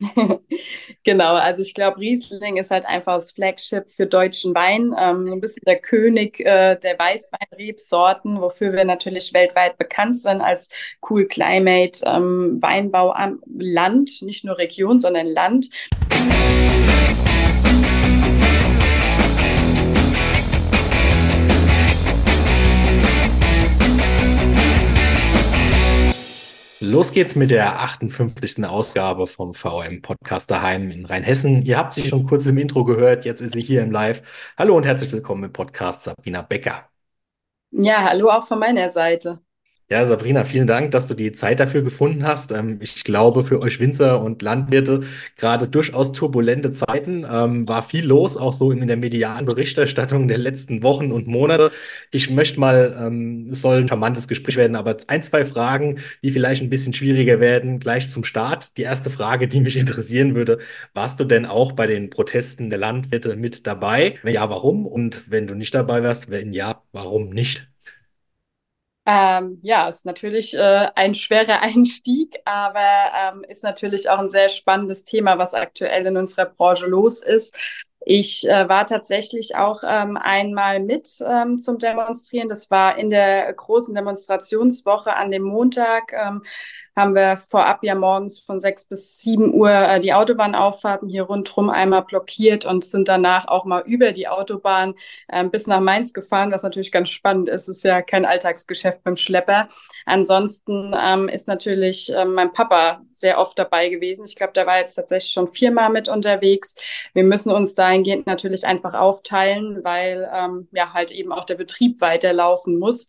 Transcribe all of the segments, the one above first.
Genau, also ich glaube, Riesling ist halt einfach das Flagship für deutschen Wein, ähm, ein bisschen der König äh, der Weißweinrebsorten, wofür wir natürlich weltweit bekannt sind als Cool Climate ähm, Weinbau am Land, nicht nur Region, sondern Land. Los geht's mit der 58. Ausgabe vom VM-Podcast daheim in Rheinhessen. Ihr habt sie schon kurz im Intro gehört, jetzt ist sie hier im Live. Hallo und herzlich willkommen im Podcast Sabrina Becker. Ja, hallo auch von meiner Seite. Ja, Sabrina, vielen Dank, dass du die Zeit dafür gefunden hast. Ähm, ich glaube, für euch Winzer und Landwirte gerade durchaus turbulente Zeiten. Ähm, war viel los, auch so in der medialen Berichterstattung der letzten Wochen und Monate. Ich möchte mal, ähm, es soll ein charmantes Gespräch werden, aber ein, zwei Fragen, die vielleicht ein bisschen schwieriger werden, gleich zum Start. Die erste Frage, die mich interessieren würde, warst du denn auch bei den Protesten der Landwirte mit dabei? Wenn ja, warum? Und wenn du nicht dabei warst, wenn ja, warum nicht? Ähm, ja, ist natürlich äh, ein schwerer Einstieg, aber ähm, ist natürlich auch ein sehr spannendes Thema, was aktuell in unserer Branche los ist. Ich äh, war tatsächlich auch ähm, einmal mit ähm, zum Demonstrieren. Das war in der großen Demonstrationswoche an dem Montag. Ähm, haben wir vorab ja morgens von sechs bis sieben Uhr äh, die Autobahnauffahrten hier rundherum einmal blockiert und sind danach auch mal über die Autobahn äh, bis nach Mainz gefahren, was natürlich ganz spannend ist. Ist ja kein Alltagsgeschäft beim Schlepper. Ansonsten ähm, ist natürlich äh, mein Papa sehr oft dabei gewesen. Ich glaube, der war jetzt tatsächlich schon viermal mit unterwegs. Wir müssen uns dahingehend natürlich einfach aufteilen, weil ähm, ja halt eben auch der Betrieb weiterlaufen muss.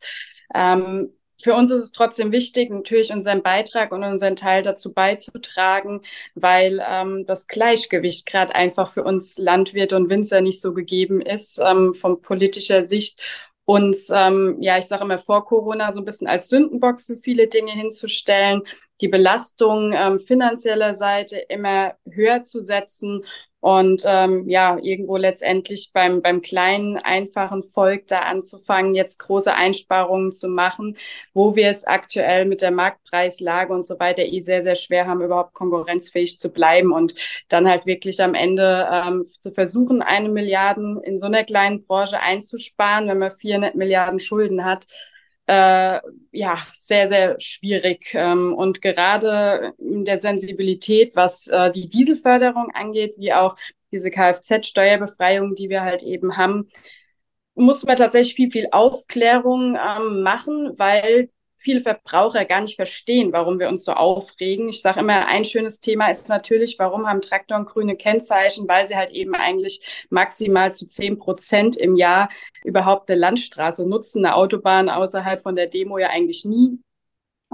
Ähm, für uns ist es trotzdem wichtig, natürlich unseren Beitrag und unseren Teil dazu beizutragen, weil ähm, das Gleichgewicht gerade einfach für uns Landwirte und Winzer nicht so gegeben ist, ähm, von politischer Sicht uns, ähm, ja, ich sage immer vor Corona so ein bisschen als Sündenbock für viele Dinge hinzustellen, die Belastung ähm, finanzieller Seite immer höher zu setzen und ähm, ja, irgendwo letztendlich beim, beim kleinen, einfachen Volk da anzufangen, jetzt große Einsparungen zu machen, wo wir es aktuell mit der Marktpreislage und so weiter eh sehr, sehr schwer haben, überhaupt konkurrenzfähig zu bleiben und dann halt wirklich am Ende ähm, zu versuchen, eine Milliarden in so einer kleinen Branche einzusparen, wenn man 400 Milliarden Schulden hat äh, ja, sehr, sehr schwierig. Ähm, und gerade in der Sensibilität, was äh, die Dieselförderung angeht, wie auch diese Kfz-Steuerbefreiung, die wir halt eben haben, muss man tatsächlich viel, viel Aufklärung ähm, machen, weil viele Verbraucher gar nicht verstehen, warum wir uns so aufregen. Ich sage immer, ein schönes Thema ist natürlich, warum haben Traktoren grüne Kennzeichen, weil sie halt eben eigentlich maximal zu zehn Prozent im Jahr überhaupt eine Landstraße nutzen, eine Autobahn außerhalb von der Demo ja eigentlich nie.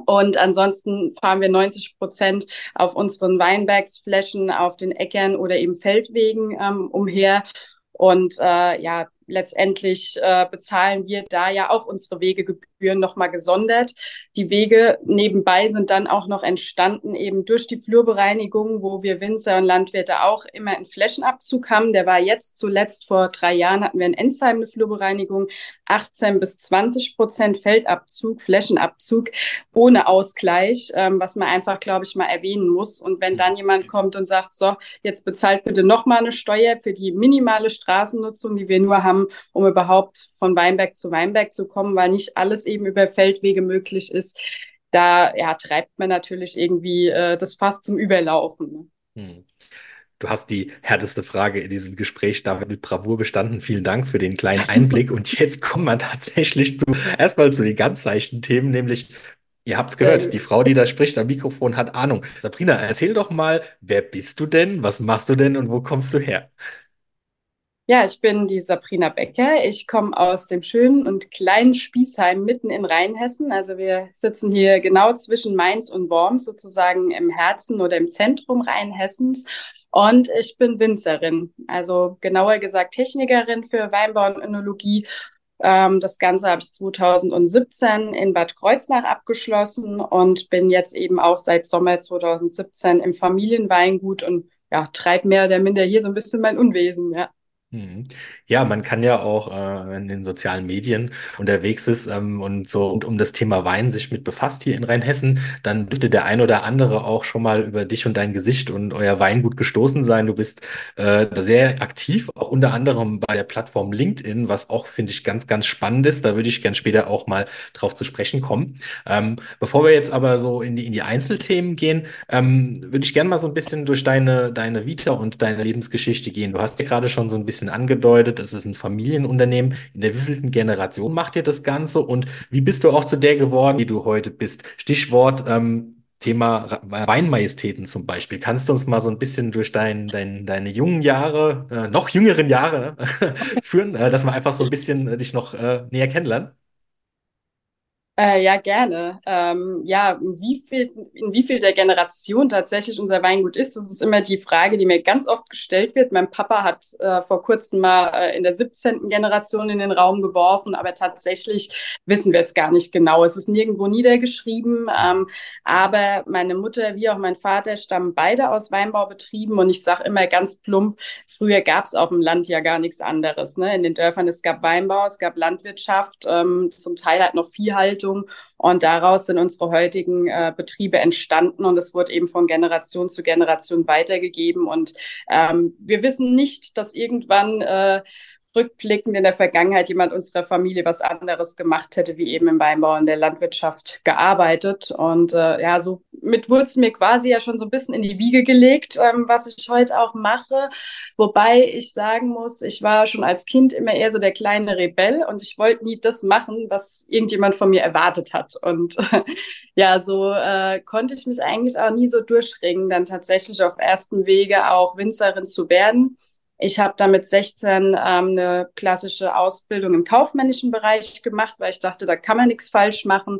Und ansonsten fahren wir 90 Prozent auf unseren Weinbergsflächen, auf den Äckern oder eben Feldwegen ähm, umher. Und äh, ja, letztendlich äh, bezahlen wir da ja auch unsere Wegegebühren nochmal gesondert. Die Wege nebenbei sind dann auch noch entstanden eben durch die Flurbereinigung, wo wir Winzer und Landwirte auch immer einen Flächenabzug haben. Der war jetzt zuletzt vor drei Jahren hatten wir in Ensheim eine Flurbereinigung, 18 bis 20 Prozent Feldabzug, Flächenabzug ohne Ausgleich, ähm, was man einfach, glaube ich, mal erwähnen muss. Und wenn dann jemand kommt und sagt, so, jetzt bezahlt bitte nochmal eine Steuer für die minimale Straßennutzung, die wir nur haben, um überhaupt von Weinberg zu Weinberg zu kommen, weil nicht alles eben über Feldwege möglich ist. Da ja, treibt man natürlich irgendwie äh, das Fass zum Überlaufen. Ne? Hm. Du hast die härteste Frage in diesem Gespräch damit mit Bravour bestanden. Vielen Dank für den kleinen Einblick. Und jetzt kommen wir tatsächlich zu erstmal zu den ganz seichten Themen, nämlich Ihr habt es gehört, ähm, die Frau, die da spricht am Mikrofon, hat Ahnung. Sabrina, erzähl doch mal, wer bist du denn, was machst du denn und wo kommst du her? Ja, ich bin die Sabrina Becker. Ich komme aus dem schönen und kleinen Spießheim mitten in Rheinhessen. Also wir sitzen hier genau zwischen Mainz und Worms, sozusagen im Herzen oder im Zentrum Rheinhessens. Und ich bin Winzerin, also genauer gesagt Technikerin für Weinbau und Önologie. Ähm, das Ganze habe ich 2017 in Bad Kreuznach abgeschlossen und bin jetzt eben auch seit Sommer 2017 im Familienweingut und ja, treibe mehr oder minder hier so ein bisschen mein Unwesen, ja. Mhm. Ja, man kann ja auch äh, in den sozialen Medien unterwegs ist ähm, und so und um das Thema Wein sich mit befasst hier in Rheinhessen, dann dürfte der ein oder andere auch schon mal über dich und dein Gesicht und euer Weingut gestoßen sein. Du bist äh, sehr aktiv, auch unter anderem bei der Plattform LinkedIn, was auch, finde ich, ganz, ganz spannend ist. Da würde ich gern später auch mal drauf zu sprechen kommen. Ähm, bevor wir jetzt aber so in die, in die Einzelthemen gehen, ähm, würde ich gerne mal so ein bisschen durch deine, deine Vita und deine Lebensgeschichte gehen. Du hast ja gerade schon so ein bisschen bisschen angedeutet, es ist ein Familienunternehmen. In der wievielten Generation macht ihr das Ganze und wie bist du auch zu der geworden, die du heute bist? Stichwort ähm, Thema Weinmajestäten zum Beispiel. Kannst du uns mal so ein bisschen durch dein, dein, deine jungen Jahre, äh, noch jüngeren Jahre führen, äh, dass wir einfach so ein bisschen äh, dich noch äh, näher kennenlernen? Äh, ja, gerne. Ähm, ja, in wie viel, in wie viel der Generation tatsächlich unser Weingut ist, das ist immer die Frage, die mir ganz oft gestellt wird. Mein Papa hat äh, vor kurzem mal äh, in der 17. Generation in den Raum geworfen, aber tatsächlich wissen wir es gar nicht genau. Es ist nirgendwo niedergeschrieben, ähm, aber meine Mutter wie auch mein Vater stammen beide aus Weinbaubetrieben und ich sage immer ganz plump, früher gab es auf dem Land ja gar nichts anderes. Ne? In den Dörfern, es gab Weinbau, es gab Landwirtschaft, ähm, zum Teil halt noch Viehhaltung Haltung. Und daraus sind unsere heutigen äh, Betriebe entstanden und es wurde eben von Generation zu Generation weitergegeben. Und ähm, wir wissen nicht, dass irgendwann äh, rückblickend in der Vergangenheit jemand unserer Familie was anderes gemacht hätte, wie eben im Weinbau und der Landwirtschaft gearbeitet. Und äh, ja, so mit Wurzeln mir quasi ja schon so ein bisschen in die Wiege gelegt, ähm, was ich heute auch mache. Wobei ich sagen muss, ich war schon als Kind immer eher so der kleine Rebell und ich wollte nie das machen, was irgendjemand von mir erwartet hat. Und ja, so äh, konnte ich mich eigentlich auch nie so durchringen, dann tatsächlich auf ersten Wege auch Winzerin zu werden. Ich habe da mit 16 ähm, eine klassische Ausbildung im kaufmännischen Bereich gemacht, weil ich dachte, da kann man nichts falsch machen.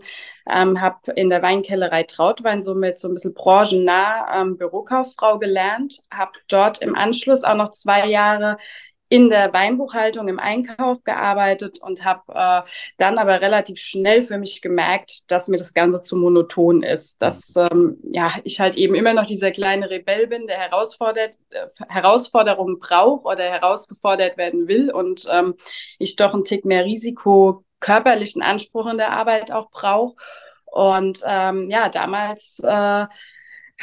Ähm, habe in der Weinkellerei Trautwein somit so ein bisschen branchennah ähm, Bürokauffrau gelernt, habe dort im Anschluss auch noch zwei Jahre in der Weinbuchhaltung im Einkauf gearbeitet und habe äh, dann aber relativ schnell für mich gemerkt, dass mir das Ganze zu monoton ist. Dass ähm, ja, ich halt eben immer noch dieser kleine Rebell bin, der herausfordert, äh, Herausforderungen braucht oder herausgefordert werden will und ähm, ich doch einen Tick mehr Risiko, körperlichen Anspruch in der Arbeit auch brauche. Und ähm, ja, damals äh,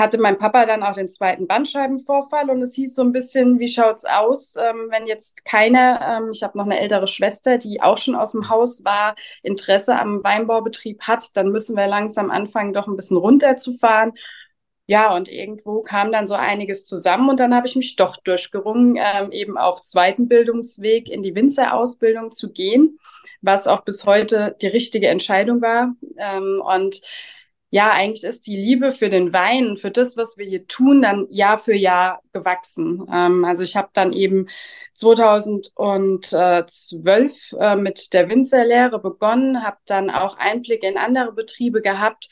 hatte mein Papa dann auch den zweiten Bandscheibenvorfall und es hieß so ein bisschen, wie schaut's aus, ähm, wenn jetzt keine, ähm, ich habe noch eine ältere Schwester, die auch schon aus dem Haus war, Interesse am Weinbaubetrieb hat, dann müssen wir langsam anfangen, doch ein bisschen runterzufahren. Ja, und irgendwo kam dann so einiges zusammen und dann habe ich mich doch durchgerungen, ähm, eben auf zweiten Bildungsweg in die Winzerausbildung zu gehen, was auch bis heute die richtige Entscheidung war. Ähm, und ja, eigentlich ist die Liebe für den Wein, für das, was wir hier tun, dann Jahr für Jahr gewachsen. Ähm, also ich habe dann eben 2012 äh, mit der Winzerlehre begonnen, habe dann auch Einblicke in andere Betriebe gehabt,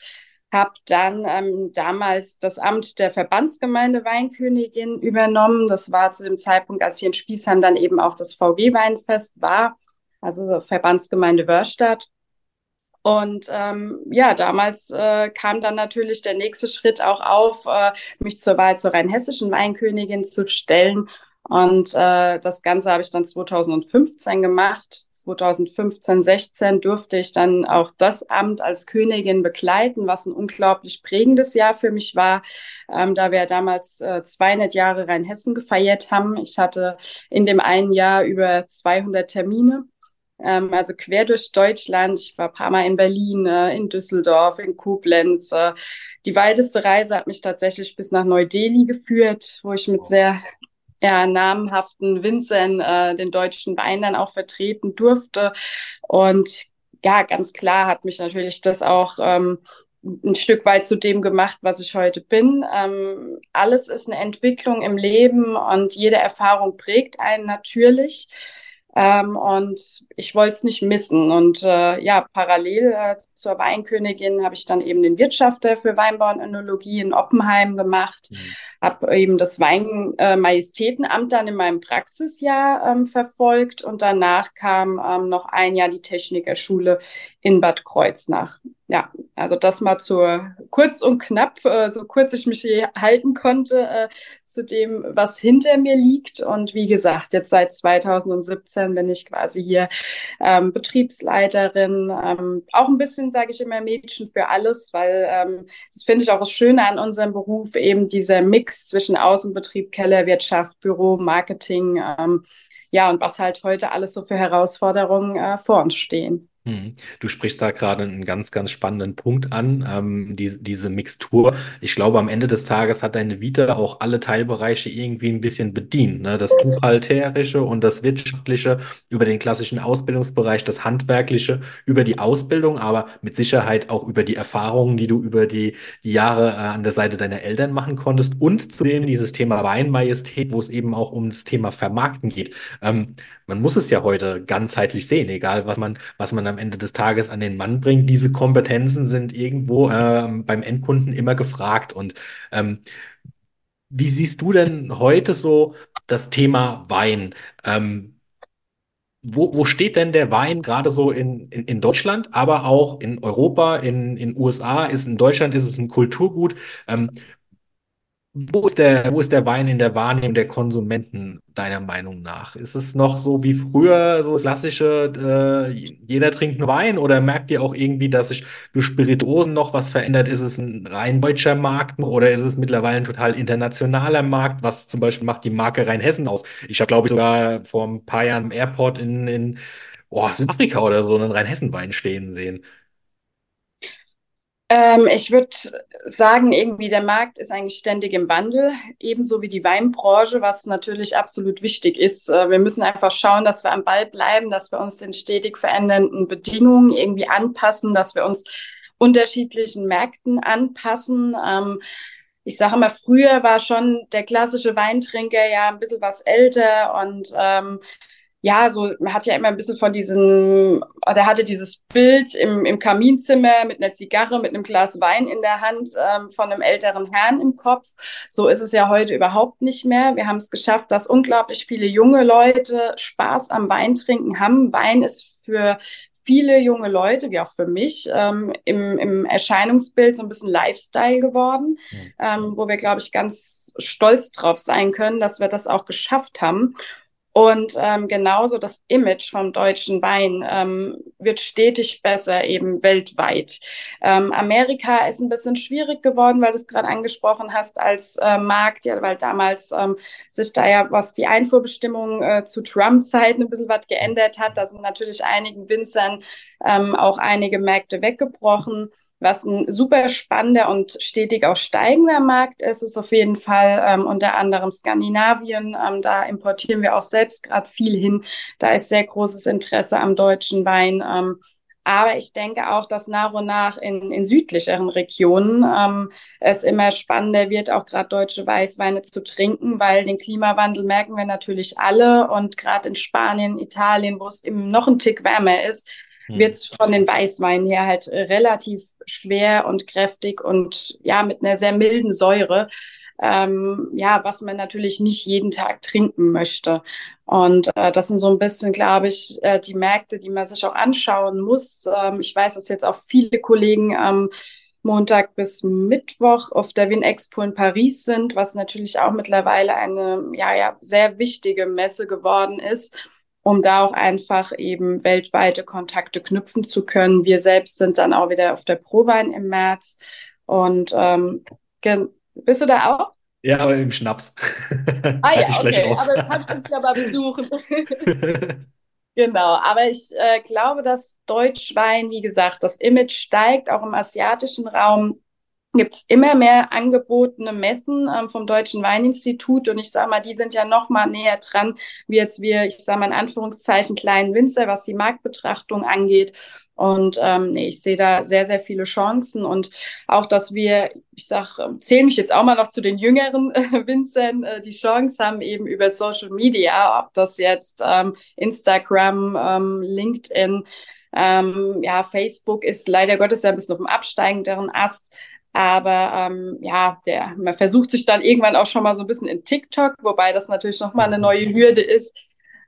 habe dann ähm, damals das Amt der Verbandsgemeinde Weinkönigin übernommen. Das war zu dem Zeitpunkt, als hier in Spießheim dann eben auch das VW-Weinfest war, also Verbandsgemeinde Wörstadt. Und ähm, ja, damals äh, kam dann natürlich der nächste Schritt auch auf, äh, mich zur Wahl zur rheinhessischen Weinkönigin zu stellen. Und äh, das Ganze habe ich dann 2015 gemacht. 2015, 16 durfte ich dann auch das Amt als Königin begleiten, was ein unglaublich prägendes Jahr für mich war, ähm, da wir damals äh, 200 Jahre Rheinhessen gefeiert haben. Ich hatte in dem einen Jahr über 200 Termine ähm, also quer durch Deutschland. Ich war ein paar Mal in Berlin, äh, in Düsseldorf, in Koblenz. Äh, die weiteste Reise hat mich tatsächlich bis nach Neu-Delhi geführt, wo ich mit sehr ja, namhaften Winzern äh, den deutschen Wein dann auch vertreten durfte. Und ja, ganz klar hat mich natürlich das auch ähm, ein Stück weit zu dem gemacht, was ich heute bin. Ähm, alles ist eine Entwicklung im Leben und jede Erfahrung prägt einen natürlich. Ähm, und ich wollte es nicht missen. Und äh, ja, parallel äh, zur Weinkönigin habe ich dann eben den Wirtschafter für Weinbau und Önologie in Oppenheim gemacht, mhm. habe eben das Weinmajestätenamt äh, dann in meinem Praxisjahr ähm, verfolgt und danach kam ähm, noch ein Jahr die Technikerschule in Bad Kreuznach. ja, also das mal zu kurz und knapp, äh, so kurz ich mich hier halten konnte, äh, zu dem, was hinter mir liegt. Und wie gesagt, jetzt seit 2017 bin ich quasi hier ähm, Betriebsleiterin, ähm, auch ein bisschen, sage ich immer, Mädchen für alles, weil ähm, das finde ich auch das Schöne an unserem Beruf, eben dieser Mix zwischen Außenbetrieb, Kellerwirtschaft, Büro, Marketing, ähm, ja, und was halt heute alles so für Herausforderungen äh, vor uns stehen. Mhm. Du sprichst da gerade einen ganz, ganz spannenden Punkt an, ähm, die, diese Mixtur. Ich glaube, am Ende des Tages hat deine Vita auch alle Teilbereiche irgendwie ein bisschen bedient. Ne? Das Buchhalterische und das Wirtschaftliche über den klassischen Ausbildungsbereich, das Handwerkliche über die Ausbildung, aber mit Sicherheit auch über die Erfahrungen, die du über die, die Jahre äh, an der Seite deiner Eltern machen konntest und zudem dieses Thema Weinmajestät, wo es eben auch um das Thema Vermarkten geht. Ähm, man muss es ja heute ganzheitlich sehen, egal was man, was man am Ende des Tages an den Mann bringt. Diese Kompetenzen sind irgendwo äh, beim Endkunden immer gefragt. Und ähm, wie siehst du denn heute so das Thema Wein? Ähm, wo, wo steht denn der Wein gerade so in, in, in Deutschland, aber auch in Europa, in in USA? Ist in Deutschland ist es ein Kulturgut? Ähm, wo ist der, wo ist der Wein in der Wahrnehmung der Konsumenten, deiner Meinung nach? Ist es noch so wie früher, so das klassische, äh, jeder trinkt nur Wein oder merkt ihr auch irgendwie, dass sich durch Spirituosen noch was verändert? Ist es ein rein deutscher Markt oder ist es mittlerweile ein total internationaler Markt? Was zum Beispiel macht die Marke Rheinhessen aus? Ich habe, glaube ich, sogar vor ein paar Jahren im Airport in, in oh, Südafrika oder so einen Rheinhessen-Wein stehen sehen. Ähm, ich würde sagen, irgendwie der Markt ist eigentlich ständig im Wandel, ebenso wie die Weinbranche, was natürlich absolut wichtig ist. Äh, wir müssen einfach schauen, dass wir am Ball bleiben, dass wir uns den stetig verändernden Bedingungen irgendwie anpassen, dass wir uns unterschiedlichen Märkten anpassen. Ähm, ich sage mal, früher war schon der klassische Weintrinker ja ein bisschen was älter und ähm, ja, so, man hat ja immer ein bisschen von diesem, der hatte dieses Bild im, im Kaminzimmer mit einer Zigarre, mit einem Glas Wein in der Hand ähm, von einem älteren Herrn im Kopf. So ist es ja heute überhaupt nicht mehr. Wir haben es geschafft, dass unglaublich viele junge Leute Spaß am Weintrinken haben. Wein ist für viele junge Leute, wie auch für mich, ähm, im, im Erscheinungsbild so ein bisschen Lifestyle geworden, mhm. ähm, wo wir, glaube ich, ganz stolz drauf sein können, dass wir das auch geschafft haben. Und ähm, genauso das Image vom deutschen Wein ähm, wird stetig besser, eben weltweit. Ähm, Amerika ist ein bisschen schwierig geworden, weil du es gerade angesprochen hast, als äh, Markt, ja, weil damals ähm, sich da ja, was die Einfuhrbestimmungen äh, zu Trump-Zeiten ein bisschen was geändert hat. Da sind natürlich einigen Winzern ähm, auch einige Märkte weggebrochen. Was ein super spannender und stetig auch steigender Markt ist, ist auf jeden Fall ähm, unter anderem Skandinavien. Ähm, da importieren wir auch selbst gerade viel hin. Da ist sehr großes Interesse am deutschen Wein. Ähm, aber ich denke auch, dass nach und nach in, in südlicheren Regionen ähm, es immer spannender wird, auch gerade deutsche Weißweine zu trinken, weil den Klimawandel merken wir natürlich alle. Und gerade in Spanien, Italien, wo es eben noch ein Tick wärmer ist. Wird es von den Weißweinen her halt relativ schwer und kräftig und ja, mit einer sehr milden Säure. Ähm, ja, was man natürlich nicht jeden Tag trinken möchte. Und äh, das sind so ein bisschen, glaube ich, äh, die Märkte, die man sich auch anschauen muss. Ähm, ich weiß, dass jetzt auch viele Kollegen am Montag bis Mittwoch auf der Wien Expo in Paris sind, was natürlich auch mittlerweile eine ja, ja, sehr wichtige Messe geworden ist um da auch einfach eben weltweite Kontakte knüpfen zu können. Wir selbst sind dann auch wieder auf der Prowein im März. Und ähm, bist du da auch? Ja, aber im Schnaps. Ah ja, okay, aber du kannst uns ja mal besuchen. genau, aber ich äh, glaube, dass Deutschwein, wie gesagt, das Image steigt auch im asiatischen Raum gibt es immer mehr angebotene Messen ähm, vom Deutschen Weininstitut und ich sage mal, die sind ja noch mal näher dran, wie jetzt wir, ich sage mal in Anführungszeichen, kleinen Winzer, was die Marktbetrachtung angeht. Und ähm, nee, ich sehe da sehr, sehr viele Chancen und auch, dass wir, ich sage, zähle mich jetzt auch mal noch zu den jüngeren äh, Winzern, äh, die Chance haben, eben über Social Media, ob das jetzt ähm, Instagram, ähm, LinkedIn, ähm, ja, Facebook ist leider Gottes ja ein bisschen auf dem absteigenderen Ast, aber ähm, ja, der, man versucht sich dann irgendwann auch schon mal so ein bisschen in TikTok, wobei das natürlich nochmal eine neue Hürde ist,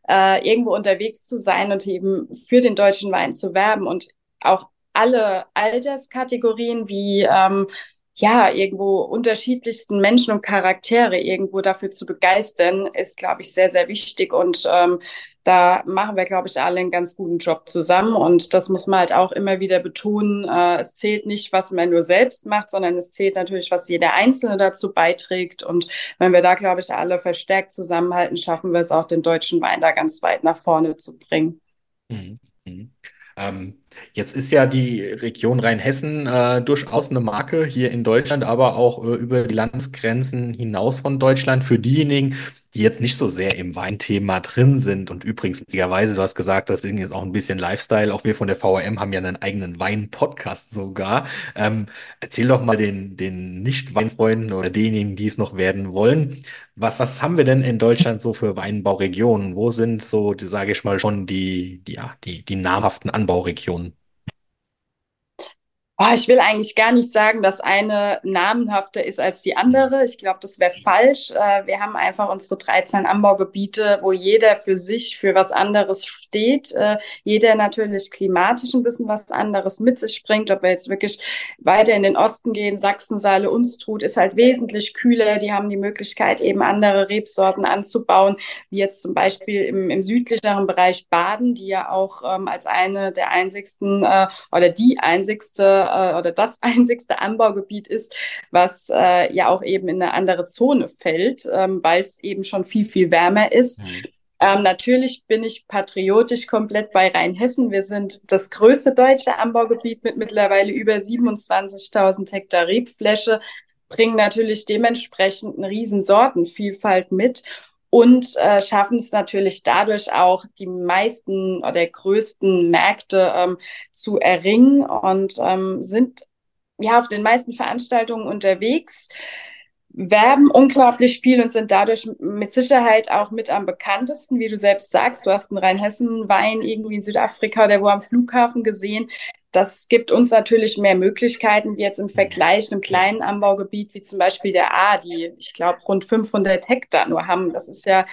äh, irgendwo unterwegs zu sein und eben für den deutschen Wein zu werben. Und auch alle Alterskategorien wie ähm, ja, irgendwo unterschiedlichsten Menschen und Charaktere irgendwo dafür zu begeistern, ist, glaube ich, sehr, sehr wichtig. Und ähm, da machen wir, glaube ich, alle einen ganz guten Job zusammen. Und das muss man halt auch immer wieder betonen. Äh, es zählt nicht, was man nur selbst macht, sondern es zählt natürlich, was jeder Einzelne dazu beiträgt. Und wenn wir da, glaube ich, alle verstärkt zusammenhalten, schaffen wir es auch, den deutschen Wein da ganz weit nach vorne zu bringen. Mhm. Ähm, jetzt ist ja die Region Rheinhessen äh, durchaus eine Marke hier in Deutschland, aber auch äh, über die Landesgrenzen hinaus von Deutschland. Für diejenigen, die jetzt nicht so sehr im Weinthema drin sind. Und übrigens, witzigerweise, du hast gesagt, das Ding ist auch ein bisschen Lifestyle. Auch wir von der VRM haben ja einen eigenen Wein-Podcast sogar. Ähm, erzähl doch mal den, den Nicht-Weinfreunden oder denjenigen, die es noch werden wollen. Was, was haben wir denn in Deutschland so für Weinbauregionen? Wo sind so, sage ich mal, schon die, die, ja, die, die namhaften Anbauregionen? Oh, ich will eigentlich gar nicht sagen, dass eine namenhafter ist als die andere. Ich glaube, das wäre falsch. Äh, wir haben einfach unsere 13 Anbaugebiete, wo jeder für sich für was anderes steht. Äh, jeder natürlich klimatisch ein bisschen was anderes mit sich bringt. Ob wir jetzt wirklich weiter in den Osten gehen, Sachsen, Saale, Unstrut, ist halt wesentlich kühler. Die haben die Möglichkeit, eben andere Rebsorten anzubauen, wie jetzt zum Beispiel im, im südlicheren Bereich Baden, die ja auch ähm, als eine der einzigsten äh, oder die einzigste äh, oder das einzigste Anbaugebiet ist, was äh, ja auch eben in eine andere Zone fällt, ähm, weil es eben schon viel, viel wärmer ist. Mhm. Ähm, natürlich bin ich patriotisch komplett bei Rheinhessen. Wir sind das größte deutsche Anbaugebiet mit mittlerweile über 27.000 Hektar Rebfläche, bringen natürlich dementsprechend eine riesen Sortenvielfalt mit und äh, schaffen es natürlich dadurch auch, die meisten oder größten Märkte ähm, zu erringen und ähm, sind ja auf den meisten Veranstaltungen unterwegs, werben unglaublich viel und sind dadurch mit Sicherheit auch mit am bekanntesten, wie du selbst sagst. Du hast einen Rheinhessen-Wein irgendwie in Südafrika oder wo am Flughafen gesehen. Das gibt uns natürlich mehr Möglichkeiten, wie jetzt im Vergleich einem kleinen Anbaugebiet wie zum Beispiel der A, die, ich glaube, rund 500 Hektar nur haben. Das ist ja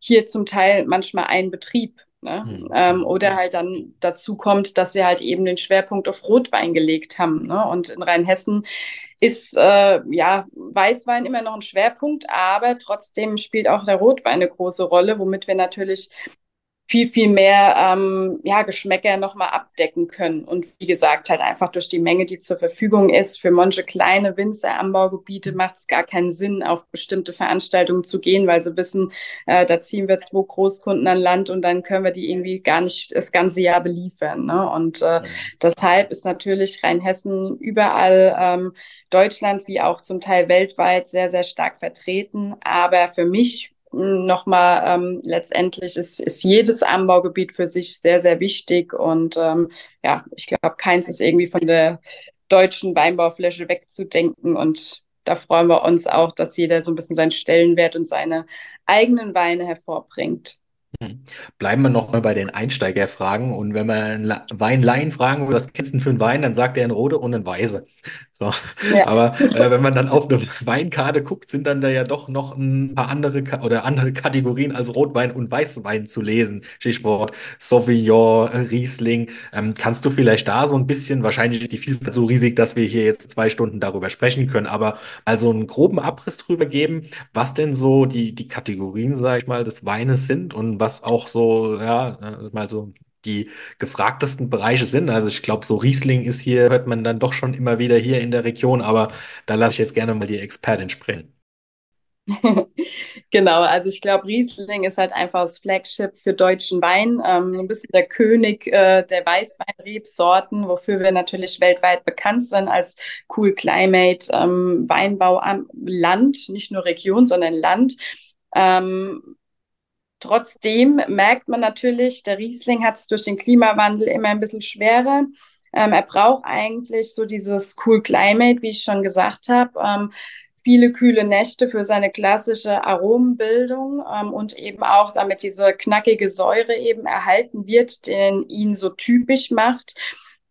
hier zum Teil manchmal ein Betrieb. Ne? Mhm. Ähm, oder halt dann dazu kommt, dass sie halt eben den Schwerpunkt auf Rotwein gelegt haben. Ne? Und in Rheinhessen ist äh, ja Weißwein immer noch ein Schwerpunkt, aber trotzdem spielt auch der Rotwein eine große Rolle, womit wir natürlich viel, viel mehr ähm, ja, Geschmäcker nochmal abdecken können. Und wie gesagt, halt einfach durch die Menge, die zur Verfügung ist. Für manche kleine Winzer-Anbaugebiete macht es gar keinen Sinn, auf bestimmte Veranstaltungen zu gehen, weil sie wissen, äh, da ziehen wir zwei Großkunden an Land und dann können wir die irgendwie gar nicht das ganze Jahr beliefern. Ne? Und äh, deshalb ist natürlich Rheinhessen überall ähm, Deutschland wie auch zum Teil weltweit sehr, sehr stark vertreten. Aber für mich nochmal, ähm, letztendlich ist, ist jedes Anbaugebiet für sich sehr, sehr wichtig. Und ähm, ja, ich glaube, keins ist irgendwie von der deutschen Weinbaufläche wegzudenken. Und da freuen wir uns auch, dass jeder so ein bisschen seinen Stellenwert und seine eigenen Weine hervorbringt. Hm. Bleiben wir noch mal bei den Einsteigerfragen. Und wenn man einen Weinlaien fragen was kennst du für einen Wein, dann sagt er ein Rote und ein Weiße. So. Ja. Aber äh, wenn man dann auf eine Weinkarte guckt, sind dann da ja doch noch ein paar andere Ka oder andere Kategorien als Rotwein und Weißwein zu lesen. Stichwort Sauvignon, Riesling. Ähm, kannst du vielleicht da so ein bisschen, wahrscheinlich ist die Vielfalt so riesig, dass wir hier jetzt zwei Stunden darüber sprechen können, aber also einen groben Abriss drüber geben, was denn so die, die Kategorien, sag ich mal, des Weines sind und was auch so, ja, äh, mal so die gefragtesten Bereiche sind. Also ich glaube, so Riesling ist hier, hört man dann doch schon immer wieder hier in der Region, aber da lasse ich jetzt gerne mal die Expertin sprechen. genau, also ich glaube, Riesling ist halt einfach das Flagship für deutschen Wein, ähm, ein bisschen der König äh, der Weißweinrebsorten, wofür wir natürlich weltweit bekannt sind als Cool Climate ähm, Weinbau am Land, nicht nur Region, sondern Land. Ähm, Trotzdem merkt man natürlich, der Riesling hat es durch den Klimawandel immer ein bisschen schwerer. Ähm, er braucht eigentlich so dieses Cool Climate, wie ich schon gesagt habe. Ähm, viele kühle Nächte für seine klassische Aromenbildung ähm, und eben auch, damit diese knackige Säure eben erhalten wird, den ihn so typisch macht.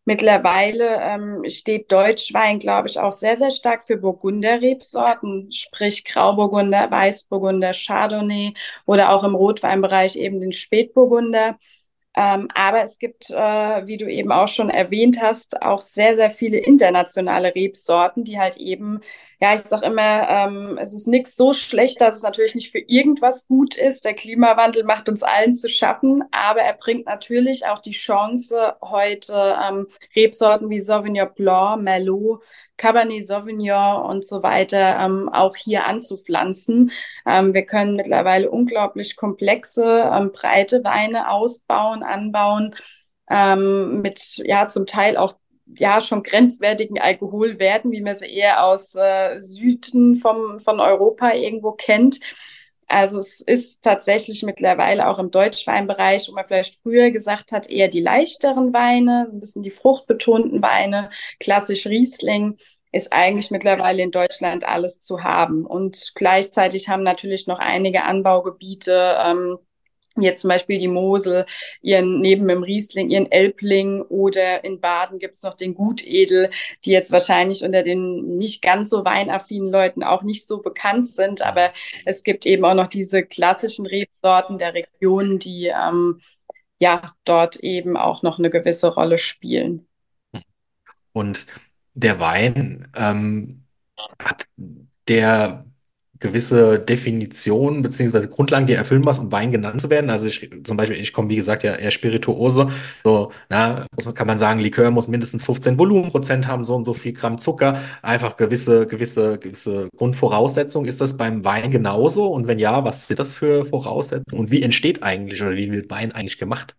Mittlerweile ähm, steht Deutschwein, glaube ich, auch sehr, sehr stark für Burgunder-Rebsorten, sprich Grauburgunder, Weißburgunder, Chardonnay oder auch im Rotweinbereich eben den Spätburgunder. Ähm, aber es gibt, äh, wie du eben auch schon erwähnt hast, auch sehr, sehr viele internationale Rebsorten, die halt eben, ja, ich sage immer, ähm, es ist nichts so schlecht, dass es natürlich nicht für irgendwas gut ist. Der Klimawandel macht uns allen zu schaffen, aber er bringt natürlich auch die Chance, heute ähm, Rebsorten wie Sauvignon Blanc, Merlot, Cabernet Sauvignon und so weiter ähm, auch hier anzupflanzen. Ähm, wir können mittlerweile unglaublich komplexe, ähm, breite Weine ausbauen, anbauen, ähm, mit ja zum Teil auch ja schon grenzwertigen Alkoholwerten, wie man sie eher aus äh, Süden vom, von Europa irgendwo kennt. Also es ist tatsächlich mittlerweile auch im Deutschweinbereich, wo man vielleicht früher gesagt hat, eher die leichteren Weine, ein bisschen die fruchtbetonten Weine, klassisch Riesling, ist eigentlich mittlerweile in Deutschland alles zu haben. Und gleichzeitig haben natürlich noch einige Anbaugebiete, ähm, Jetzt zum Beispiel die Mosel, ihren neben dem Riesling, ihren Elbling oder in Baden gibt's noch den Gutedel, die jetzt wahrscheinlich unter den nicht ganz so weinaffinen Leuten auch nicht so bekannt sind. Aber es gibt eben auch noch diese klassischen Rebsorten der Region, die ähm, ja dort eben auch noch eine gewisse Rolle spielen. Und der Wein ähm, hat der gewisse Definitionen beziehungsweise Grundlagen, die erfüllen muss, um Wein genannt zu werden. Also ich, zum Beispiel, ich komme, wie gesagt, ja eher Spirituose. So, na, kann man sagen, Likör muss mindestens 15 Volumenprozent haben, so und so viel Gramm Zucker. Einfach gewisse, gewisse, gewisse Grundvoraussetzungen. Ist das beim Wein genauso? Und wenn ja, was sind das für Voraussetzungen? Und wie entsteht eigentlich oder wie wird Wein eigentlich gemacht?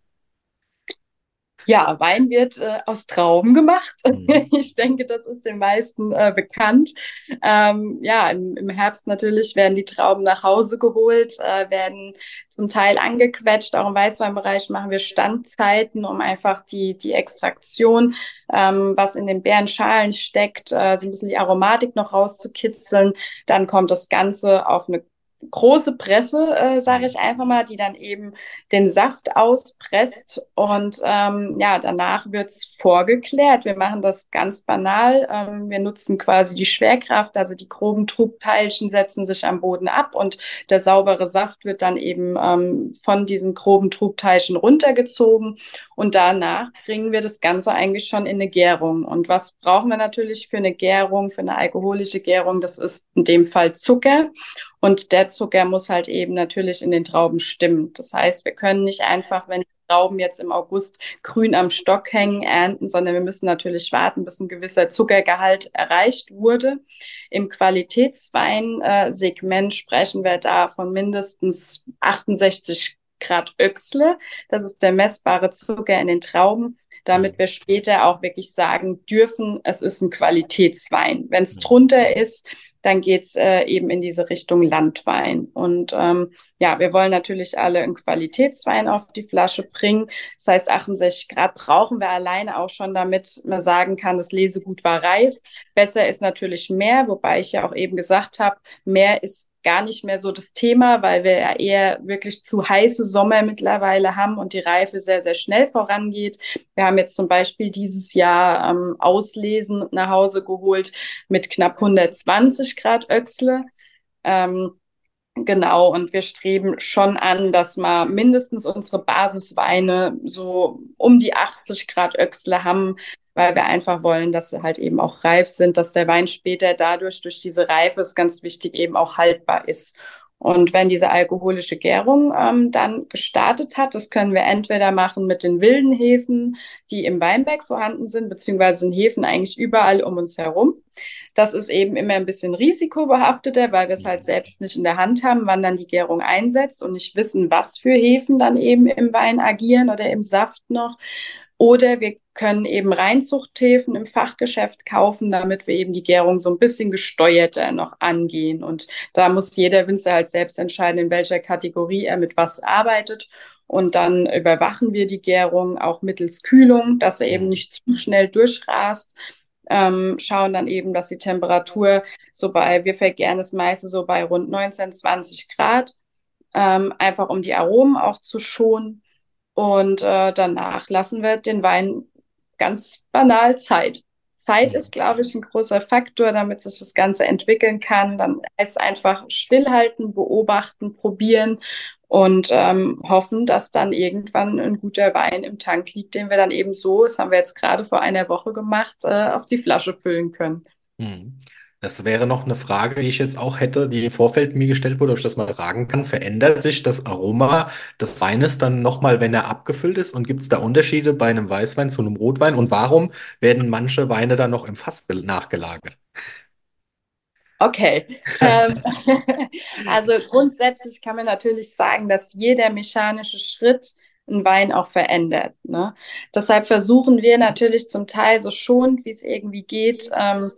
Ja, Wein wird äh, aus Trauben gemacht. Mhm. Ich denke, das ist den meisten äh, bekannt. Ähm, ja, im, im, Herbst natürlich werden die Trauben nach Hause geholt, äh, werden zum Teil angequetscht. Auch im Weißweinbereich machen wir Standzeiten, um einfach die, die Extraktion, ähm, was in den Beerenschalen steckt, äh, so ein bisschen die Aromatik noch rauszukitzeln. Dann kommt das Ganze auf eine große Presse, äh, sage ich einfach mal, die dann eben den Saft auspresst und ähm, ja, danach wird's vorgeklärt. Wir machen das ganz banal. Ähm, wir nutzen quasi die Schwerkraft, also die groben Trubteilchen setzen sich am Boden ab und der saubere Saft wird dann eben ähm, von diesen groben Trubteilchen runtergezogen und danach bringen wir das Ganze eigentlich schon in eine Gärung. Und was brauchen wir natürlich für eine Gärung, für eine alkoholische Gärung? Das ist in dem Fall Zucker. Und der Zucker muss halt eben natürlich in den Trauben stimmen. Das heißt, wir können nicht einfach, wenn die Trauben jetzt im August grün am Stock hängen, ernten, sondern wir müssen natürlich warten, bis ein gewisser Zuckergehalt erreicht wurde. Im Qualitätsweinsegment sprechen wir da von mindestens 68 Grad Öxle. Das ist der messbare Zucker in den Trauben, damit wir später auch wirklich sagen dürfen, es ist ein Qualitätswein. Wenn es drunter ist, dann geht's äh, eben in diese Richtung Landwein. Und ähm, ja, wir wollen natürlich alle einen Qualitätswein auf die Flasche bringen. Das heißt, 68 Grad brauchen wir alleine auch schon, damit man sagen kann, das Lesegut war reif. Besser ist natürlich mehr, wobei ich ja auch eben gesagt habe, mehr ist gar nicht mehr so das Thema, weil wir ja eher wirklich zu heiße Sommer mittlerweile haben und die Reife sehr, sehr schnell vorangeht. Wir haben jetzt zum Beispiel dieses Jahr ähm, Auslesen nach Hause geholt mit knapp 120 Grad Öxle. Ähm, Genau, und wir streben schon an, dass wir mindestens unsere Basisweine so um die 80 Grad Öxle haben, weil wir einfach wollen, dass sie halt eben auch reif sind, dass der Wein später dadurch, durch diese Reife, ist ganz wichtig, eben auch haltbar ist. Und wenn diese alkoholische Gärung ähm, dann gestartet hat, das können wir entweder machen mit den wilden Hefen, die im Weinberg vorhanden sind, beziehungsweise sind Hefen eigentlich überall um uns herum. Das ist eben immer ein bisschen risikobehafteter, weil wir es halt selbst nicht in der Hand haben, wann dann die Gärung einsetzt und nicht wissen, was für Hefen dann eben im Wein agieren oder im Saft noch. Oder wir können eben Reinzuchthäfen im Fachgeschäft kaufen, damit wir eben die Gärung so ein bisschen gesteuerter noch angehen. Und da muss jeder Winzer halt selbst entscheiden, in welcher Kategorie er mit was arbeitet. Und dann überwachen wir die Gärung auch mittels Kühlung, dass er eben mhm. nicht zu schnell durchrast. Ähm, schauen dann eben, dass die Temperatur so bei, wir vergären es meistens so bei rund 19, 20 Grad, ähm, einfach um die Aromen auch zu schonen. Und äh, danach lassen wir den Wein ganz banal Zeit. Zeit ist, glaube ich, ein großer Faktor, damit sich das Ganze entwickeln kann. Dann heißt einfach stillhalten, beobachten, probieren und ähm, hoffen, dass dann irgendwann ein guter Wein im Tank liegt, den wir dann eben so, das haben wir jetzt gerade vor einer Woche gemacht, äh, auf die Flasche füllen können. Mhm. Das wäre noch eine Frage, die ich jetzt auch hätte, die im Vorfeld mir gestellt wurde, ob ich das mal fragen kann. Verändert sich das Aroma des Weines dann nochmal, wenn er abgefüllt ist? Und gibt es da Unterschiede bei einem Weißwein zu einem Rotwein? Und warum werden manche Weine dann noch im Fass gel- nachgelagert? Okay. Ähm, also grundsätzlich kann man natürlich sagen, dass jeder mechanische Schritt einen Wein auch verändert. Ne? Deshalb versuchen wir natürlich zum Teil so schonend, wie es irgendwie geht, ähm,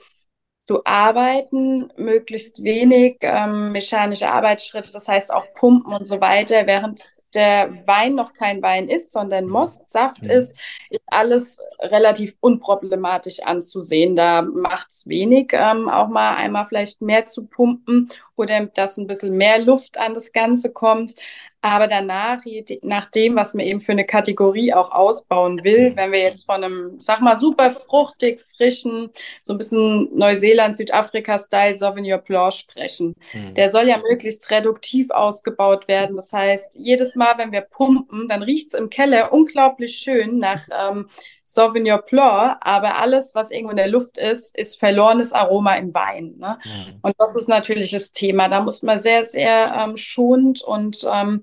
zu arbeiten, möglichst wenig ähm, mechanische Arbeitsschritte, das heißt auch Pumpen und so weiter, während der Wein noch kein Wein ist, sondern Mhm. Most, Saft Mhm. ist, ist alles relativ unproblematisch anzusehen. Da macht es wenig, ähm, auch mal einmal vielleicht mehr zu pumpen oder dass ein bisschen mehr Luft an das Ganze kommt. Aber danach, nach dem, was man eben für eine Kategorie auch ausbauen will, Mhm. wenn wir jetzt von einem, sag mal, super fruchtig, frischen, so ein bisschen Neuseeland, Südafrika-Style Sauvignon Blanc sprechen. Mhm. Der soll ja möglichst reduktiv ausgebaut werden. Das heißt, jedes Mal, wenn wir pumpen, dann riecht es im Keller unglaublich schön nach ähm, Sauvignon Blanc, aber alles, was irgendwo in der Luft ist, ist verlorenes Aroma im Wein. Ne? Mhm. Und das ist natürlich das Thema. Da muss man sehr, sehr ähm, schonend und ähm,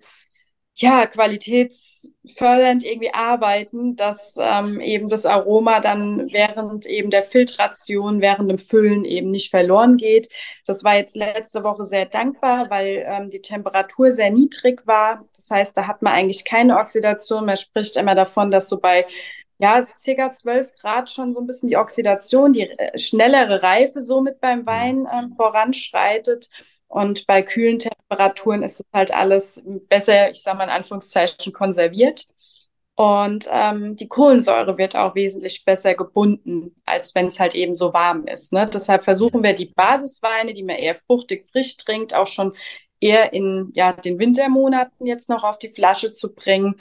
ja, qualitätsfördernd irgendwie arbeiten, dass ähm, eben das Aroma dann während eben der Filtration, während dem Füllen eben nicht verloren geht. Das war jetzt letzte Woche sehr dankbar, weil ähm, die Temperatur sehr niedrig war. Das heißt, da hat man eigentlich keine Oxidation. Man spricht immer davon, dass so bei ja, circa 12 Grad schon so ein bisschen die Oxidation, die äh, schnellere Reife somit beim Mhm. Wein ähm, voranschreitet. Und bei kühlen Temperaturen ist es halt alles besser, ich sage mal in Anführungszeichen, konserviert. Und ähm, die Kohlensäure wird auch wesentlich besser gebunden, als wenn es halt eben so warm ist. Ne? Deshalb versuchen wir die Basisweine, die man eher fruchtig frisch trinkt, auch schon eher in ja, den Wintermonaten jetzt noch auf die Flasche zu bringen.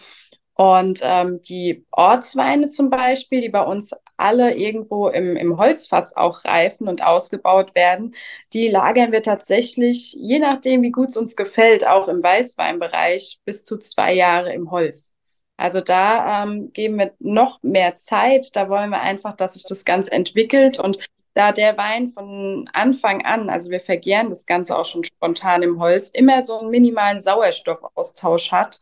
Und ähm, die Ortsweine zum Beispiel, die bei uns alle irgendwo im, im Holzfass auch reifen und ausgebaut werden, die lagern wir tatsächlich, je nachdem, wie gut es uns gefällt, auch im Weißweinbereich bis zu zwei Jahre im Holz. Also da ähm, geben wir noch mehr Zeit. Da wollen wir einfach, dass sich das Ganze entwickelt. Und da der Wein von Anfang an, also wir vergären das Ganze auch schon spontan im Holz, immer so einen minimalen Sauerstoffaustausch hat,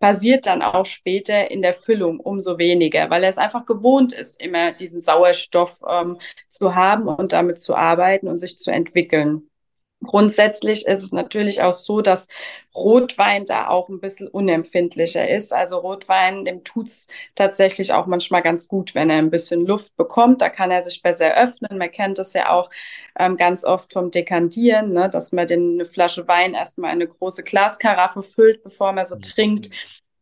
passiert dann auch später in der Füllung umso weniger, weil er es einfach gewohnt ist, immer diesen Sauerstoff ähm, zu haben und damit zu arbeiten und sich zu entwickeln. Grundsätzlich ist es natürlich auch so, dass Rotwein da auch ein bisschen unempfindlicher ist. Also Rotwein, dem tut's tatsächlich auch manchmal ganz gut, wenn er ein bisschen Luft bekommt. Da kann er sich besser öffnen. Man kennt das ja auch ähm, ganz oft vom Dekantieren, ne, dass man den, eine Flasche Wein erstmal in eine große Glaskaraffe füllt, bevor man sie trinkt,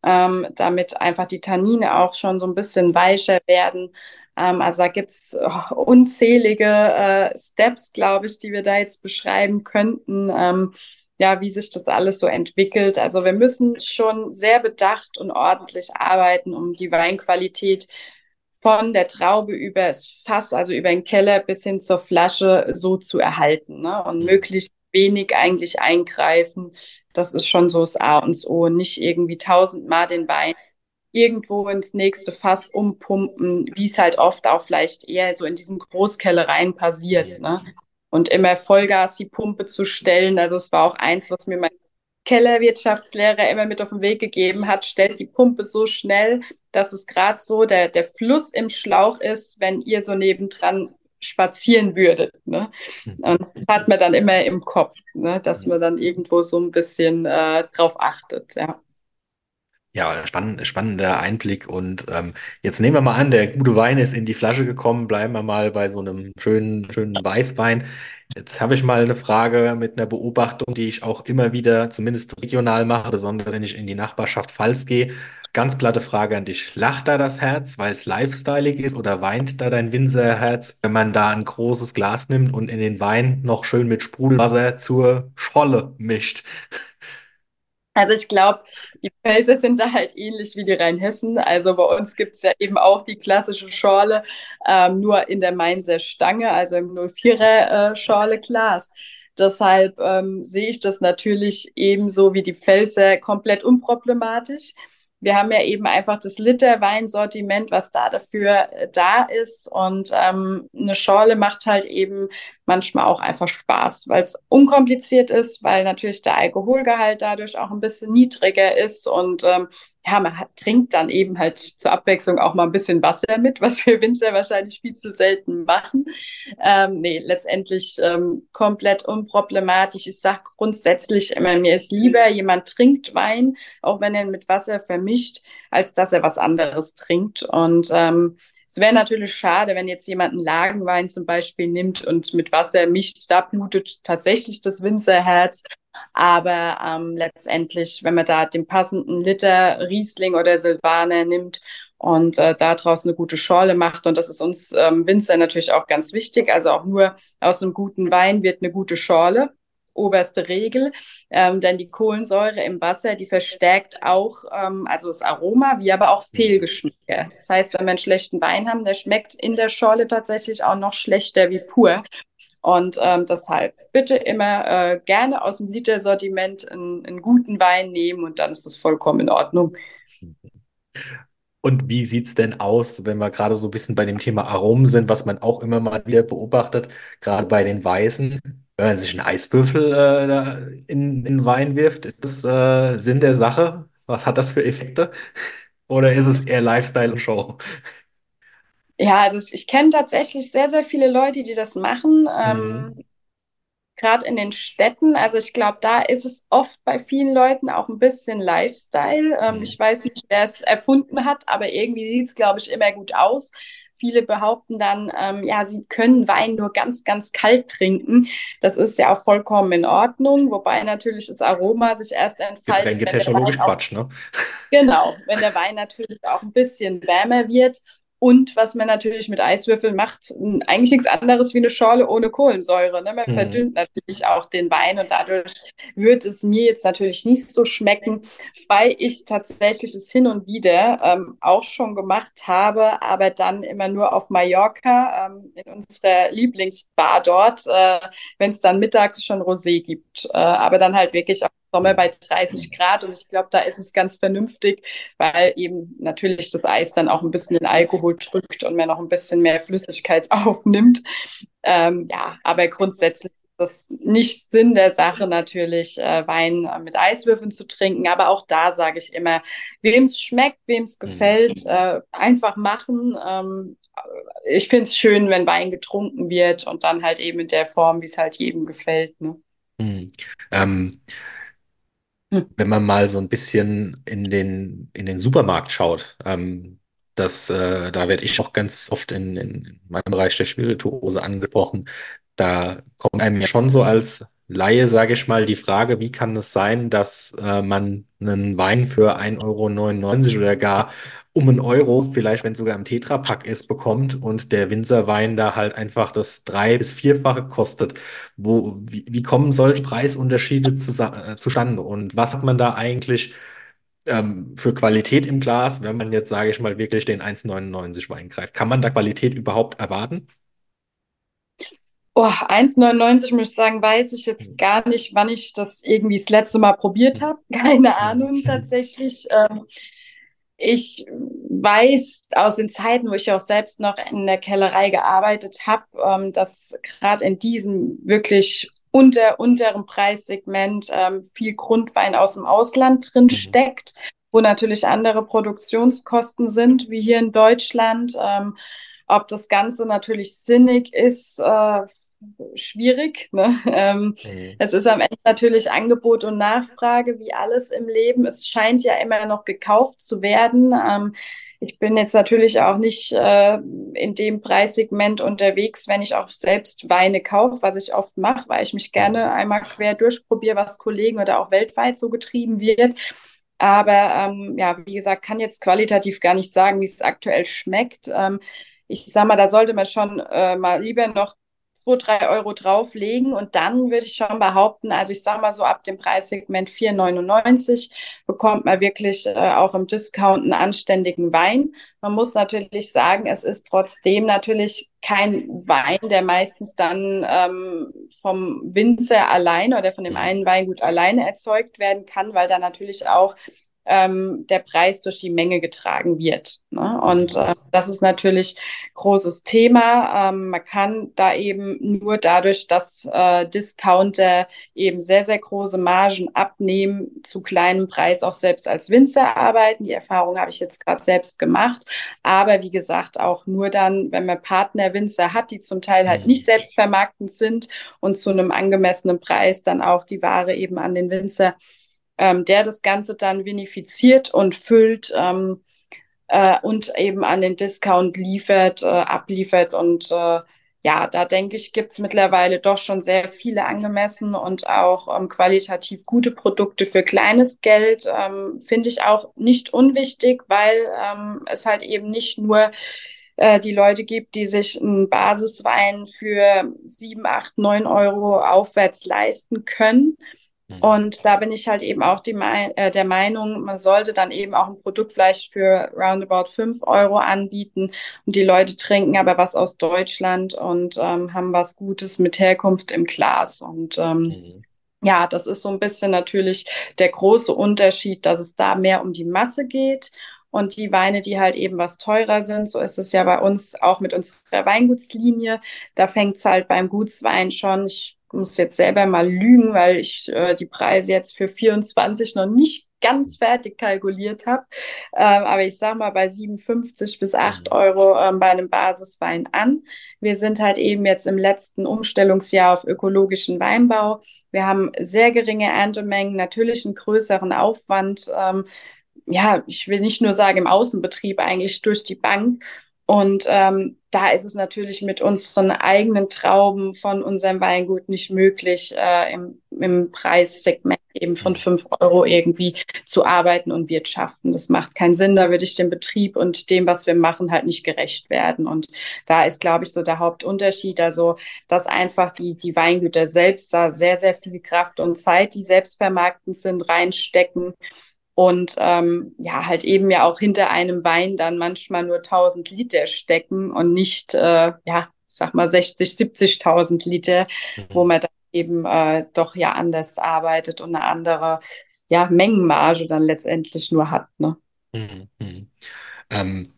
ähm, damit einfach die Tannine auch schon so ein bisschen weicher werden. Ähm, also da gibt's oh, unzählige äh, Steps, glaube ich, die wir da jetzt beschreiben könnten, ähm, ja, wie sich das alles so entwickelt. Also wir müssen schon sehr bedacht und ordentlich arbeiten, um die Weinqualität von der Traube über das Fass, also über den Keller bis hin zur Flasche so zu erhalten, ne? Und Mhm. möglichst wenig eigentlich eingreifen. Das ist schon so das A und O. Nicht irgendwie tausendmal den Wein irgendwo ins nächste Fass umpumpen, wie es halt oft auch vielleicht eher so in diesen Großkellereien passiert, ne? Und immer Vollgas die Pumpe zu stellen. Also es war auch eins, was mir mein Kellerwirtschaftslehrer immer mit auf den Weg gegeben hat, stellt die Pumpe so schnell, dass es gerade so der, der Fluss im Schlauch ist, wenn ihr so nebendran spazieren würdet. Ne? Und das hat man dann immer im Kopf, ne? dass man dann irgendwo so ein bisschen äh, drauf achtet. Ja. Ja, spann spannender Einblick. Und ähm, jetzt nehmen wir mal an, der gute Wein ist in die Flasche gekommen. Bleiben wir mal bei so einem schönen, schönen Weißwein. Jetzt habe ich mal eine Frage mit einer Beobachtung, die ich auch immer wieder, zumindest regional mache, besonders wenn ich in die Nachbarschaft Pfalz gehe. Ganz platte Frage an dich. Lacht da das Herz, weil es lifestyleig ist, oder weint da dein Winzerherz, wenn man da ein großes Glas nimmt und in den Wein noch schön mit Sprudelwasser zur Scholle mischt? Also ich glaube, die Pfälzer sind da halt ähnlich wie die Rheinhessen. Also bei uns gibt es ja eben auch die klassische Schorle, ähm, nur in der Mainzer Stange, also im 04er äh, Schorle Glas. Deshalb ähm, sehe ich das natürlich ebenso wie die Pfälzer komplett unproblematisch. Wir haben ja eben einfach das Liter-Weinsortiment, was da dafür äh, da ist. Und ähm, eine Schorle macht halt eben manchmal auch einfach Spaß, weil es unkompliziert ist, weil natürlich der Alkoholgehalt dadurch auch ein bisschen niedriger ist und ähm, ja, man hat, trinkt dann eben halt zur Abwechslung auch mal ein bisschen Wasser mit, was wir Winzer wahrscheinlich viel zu selten machen. Ähm, nee, letztendlich ähm, komplett unproblematisch. Ich sage grundsätzlich immer, mir ist lieber, jemand trinkt Wein, auch wenn er ihn mit Wasser vermischt, als dass er was anderes trinkt. Und ähm, es wäre natürlich schade, wenn jetzt jemand einen Lagenwein zum Beispiel nimmt und mit Wasser mischt. Da blutet tatsächlich das Winzerherz. Aber ähm, letztendlich, wenn man da den passenden Liter Riesling oder Silvaner nimmt und äh, daraus eine gute Schorle macht, und das ist uns ähm, Winzer natürlich auch ganz wichtig, also auch nur aus einem guten Wein wird eine gute Schorle oberste Regel, ähm, denn die Kohlensäure im Wasser, die verstärkt auch ähm, also das Aroma, wie aber auch Fehlgeschmäcke. Das heißt, wenn wir einen schlechten Wein haben, der schmeckt in der Schorle tatsächlich auch noch schlechter wie pur. Und ähm, deshalb bitte immer äh, gerne aus dem Litersortiment einen, einen guten Wein nehmen und dann ist das vollkommen in Ordnung. Und wie sieht es denn aus, wenn wir gerade so ein bisschen bei dem Thema Aromen sind, was man auch immer mal wieder beobachtet, gerade bei den Weißen? Wenn man sich einen Eiswürfel äh, in, in Wein wirft, ist das äh, Sinn der Sache? Was hat das für Effekte? Oder ist es eher Lifestyle und Show? Ja, also ich kenne tatsächlich sehr, sehr viele Leute, die das machen. Mhm. Ähm, gerade in den Städten. Also ich glaube, da ist es oft bei vielen Leuten auch ein bisschen Lifestyle. Ähm, Mhm. ich weiß nicht, wer es erfunden hat, aber irgendwie sieht es, glaube ich, immer gut aus. Viele behaupten dann, ähm, ja, sie können Wein nur ganz, ganz kalt trinken. Das ist ja auch vollkommen in Ordnung, wobei natürlich das Aroma sich erst entfaltet, Wein auch Quatsch, ne? Genau, wenn der Wein natürlich auch ein bisschen wärmer wird. Und was man natürlich mit Eiswürfeln macht, eigentlich nichts anderes wie eine Schorle ohne Kohlensäure. Ne? Man Mhm. verdünnt natürlich auch den Wein und dadurch wird es mir jetzt natürlich nicht so schmecken, weil ich tatsächlich es hin und wieder ähm, auch schon gemacht habe, aber dann immer nur auf Mallorca ähm, in unserer Lieblingsbar dort, äh, wenn es dann mittags schon Rosé gibt. Äh, aber dann halt wirklich auch Sommer bei 30 Grad und ich glaube, da ist es ganz vernünftig, weil eben natürlich das Eis dann auch ein bisschen den Alkohol drückt und man noch ein bisschen mehr Flüssigkeit aufnimmt. Ähm, ja, aber grundsätzlich ist das nicht Sinn der Sache natürlich, äh, Wein äh, mit Eiswürfeln zu trinken. Aber auch da sage ich immer, wem es schmeckt, wem es Mhm. gefällt, äh, einfach machen. Ähm, ich finde es schön, wenn Wein getrunken wird und dann halt eben in der Form, wie es halt jedem gefällt. Ne? Mhm. Ähm, Hm. wenn man mal so ein bisschen in den, in den Supermarkt schaut, ähm, das, äh, da werde ich auch ganz oft in, in meinem Bereich der Spirituose angesprochen. Da kommt einem ja schon so als Laie, sage ich mal, die Frage, wie kann es sein, dass äh, man einen Wein für 1,99 Euro oder gar um einen Euro, vielleicht wenn es sogar im Tetrapack ist, bekommt und der Winzerwein da halt einfach das drei- bis vierfache kostet. Wo, wie, wie kommen solche Preisunterschiede zusa- äh, zustande? Und was hat man da eigentlich ähm, für Qualität im Glas, wenn man jetzt, sage ich mal, wirklich den 1,99 Wein greift? Kann man da Qualität überhaupt erwarten? Oh, 1,99 muss ich sagen, weiß ich jetzt gar nicht, wann ich das irgendwie das letzte Mal probiert habe. Keine Ahnung tatsächlich. Ähm, ich weiß aus den Zeiten, wo ich auch selbst noch in der Kellerei gearbeitet habe, ähm, dass gerade in diesem wirklich unter unteren Preissegment ähm, viel Grundwein aus dem Ausland drin Mhm. steckt, wo natürlich andere Produktionskosten sind, wie hier in Deutschland. Ähm, ob das Ganze natürlich sinnig ist, äh, schwierig. Ne? Ähm, Mhm. es ist am Ende natürlich Angebot und Nachfrage, wie alles im Leben. Es scheint ja immer noch gekauft zu werden. Ähm, ich bin jetzt natürlich auch nicht äh, in dem Preissegment unterwegs, wenn ich auch selbst Weine kaufe, was ich oft mache, weil ich mich gerne einmal quer durchprobiere, was Kollegen oder auch weltweit so getrieben wird. Aber ähm, ja, wie gesagt, kann jetzt qualitativ gar nicht sagen, wie es aktuell schmeckt. Ähm, ich sag mal, da sollte man schon äh, mal lieber noch 2, 3 Euro drauflegen und dann würde ich schon behaupten, also ich sage mal so ab dem Preissegment 4,99 bekommt man wirklich äh, auch im Discount einen anständigen Wein. Man muss natürlich sagen, es ist trotzdem natürlich kein Wein, der meistens dann ähm, vom Winzer alleine oder von dem einen Weingut alleine erzeugt werden kann, weil da natürlich auch ähm, der Preis durch die Menge getragen wird. Ne? Und äh, das ist natürlich großes Thema. Ähm, man kann da eben nur dadurch, dass äh, Discounter eben sehr, sehr große Margen abnehmen, zu kleinem Preis auch selbst als Winzer arbeiten. Die Erfahrung habe ich jetzt gerade selbst gemacht. Aber wie gesagt, auch nur dann, wenn man Partnerwinzer hat, die zum Teil halt nicht selbstvermarktend sind und zu einem angemessenen Preis dann auch die Ware eben an den Winzer ähm, der das Ganze dann vinifiziert und füllt ähm, äh, und eben an den Discount liefert, äh, abliefert. Und äh, ja, da denke ich, gibt es mittlerweile doch schon sehr viele angemessen und auch ähm, qualitativ gute Produkte für kleines Geld. Ähm, finde ich auch nicht unwichtig, weil ähm, es halt eben nicht nur äh, die Leute gibt, die sich einen Basiswein für sieben, acht, neun Euro aufwärts leisten können. Und da bin ich halt eben auch die, äh, der Meinung, man sollte dann eben auch ein Produkt vielleicht für roundabout 5 Euro anbieten und die Leute trinken aber was aus Deutschland und ähm, haben was Gutes mit Herkunft im Glas. Und ähm, mhm. ja, das ist so ein bisschen natürlich der große Unterschied, dass es da mehr um die Masse geht. Und die Weine, die halt eben was teurer sind, so ist es ja bei uns auch mit unserer Weingutslinie. Da fängt es halt beim Gutswein schon, ich muss jetzt selber mal lügen, weil ich äh, die Preise jetzt für 24 noch nicht ganz fertig kalkuliert habe. Ähm, aber ich sage mal bei 57 bis 8 mhm. Euro ähm, bei einem Basiswein an. Wir sind halt eben jetzt im letzten Umstellungsjahr auf ökologischen Weinbau. Wir haben sehr geringe Erntemengen, natürlich einen größeren Aufwand. Ähm, ja, ich will nicht nur sagen im Außenbetrieb, eigentlich durch die Bank. Und ähm, da ist es natürlich mit unseren eigenen Trauben von unserem Weingut nicht möglich, äh, im, im Preissegment eben von fünf Euro irgendwie zu arbeiten und wirtschaften. Das macht keinen Sinn. Da würde ich dem Betrieb und dem, was wir machen, halt nicht gerecht werden. Und da ist, glaube ich, so der Hauptunterschied. Also, dass einfach die, die Weingüter selbst da sehr, sehr viel Kraft und Zeit, die selbstvermarktend sind, reinstecken und ähm, ja, halt eben ja auch hinter einem Wein dann manchmal nur 1000 Liter stecken und nicht, äh, ja, sag mal 60, 70.000 Liter, mhm. wo man dann eben äh, doch ja anders arbeitet und eine andere ja, Mengenmarge dann letztendlich nur hat. Ne? Mhm. mhm. Ähm,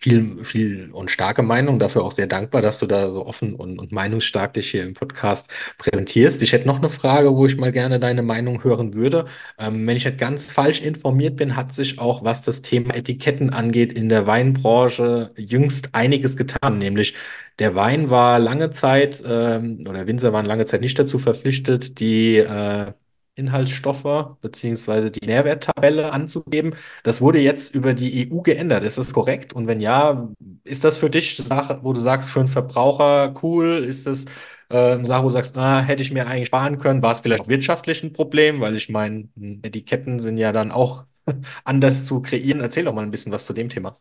viel, viel und starke Meinung. Dafür auch sehr dankbar, dass du da so offen und, und meinungsstark dich hier im Podcast präsentierst. Ich hätte noch eine Frage, wo ich mal gerne deine Meinung hören würde. Ähm, wenn ich nicht ganz falsch informiert bin, hat sich auch, was das Thema Etiketten angeht, in der Weinbranche jüngst einiges getan. Nämlich der Wein war lange Zeit, ähm, oder Winzer waren lange Zeit nicht dazu verpflichtet, die äh, Inhaltsstoffe beziehungsweise die Nährwerttabelle anzugeben. Das wurde jetzt über die EU geändert. Ist das korrekt? Und wenn ja, ist das für dich Sache, wo du sagst, für einen Verbraucher cool? Ist das äh, Sache, wo du sagst, ah, hätte ich mir eigentlich sparen können? War es vielleicht auch wirtschaftlich ein Problem? Weil ich meine, Etiketten sind ja dann auch anders zu kreieren. Erzähl doch mal ein bisschen was zu dem Thema.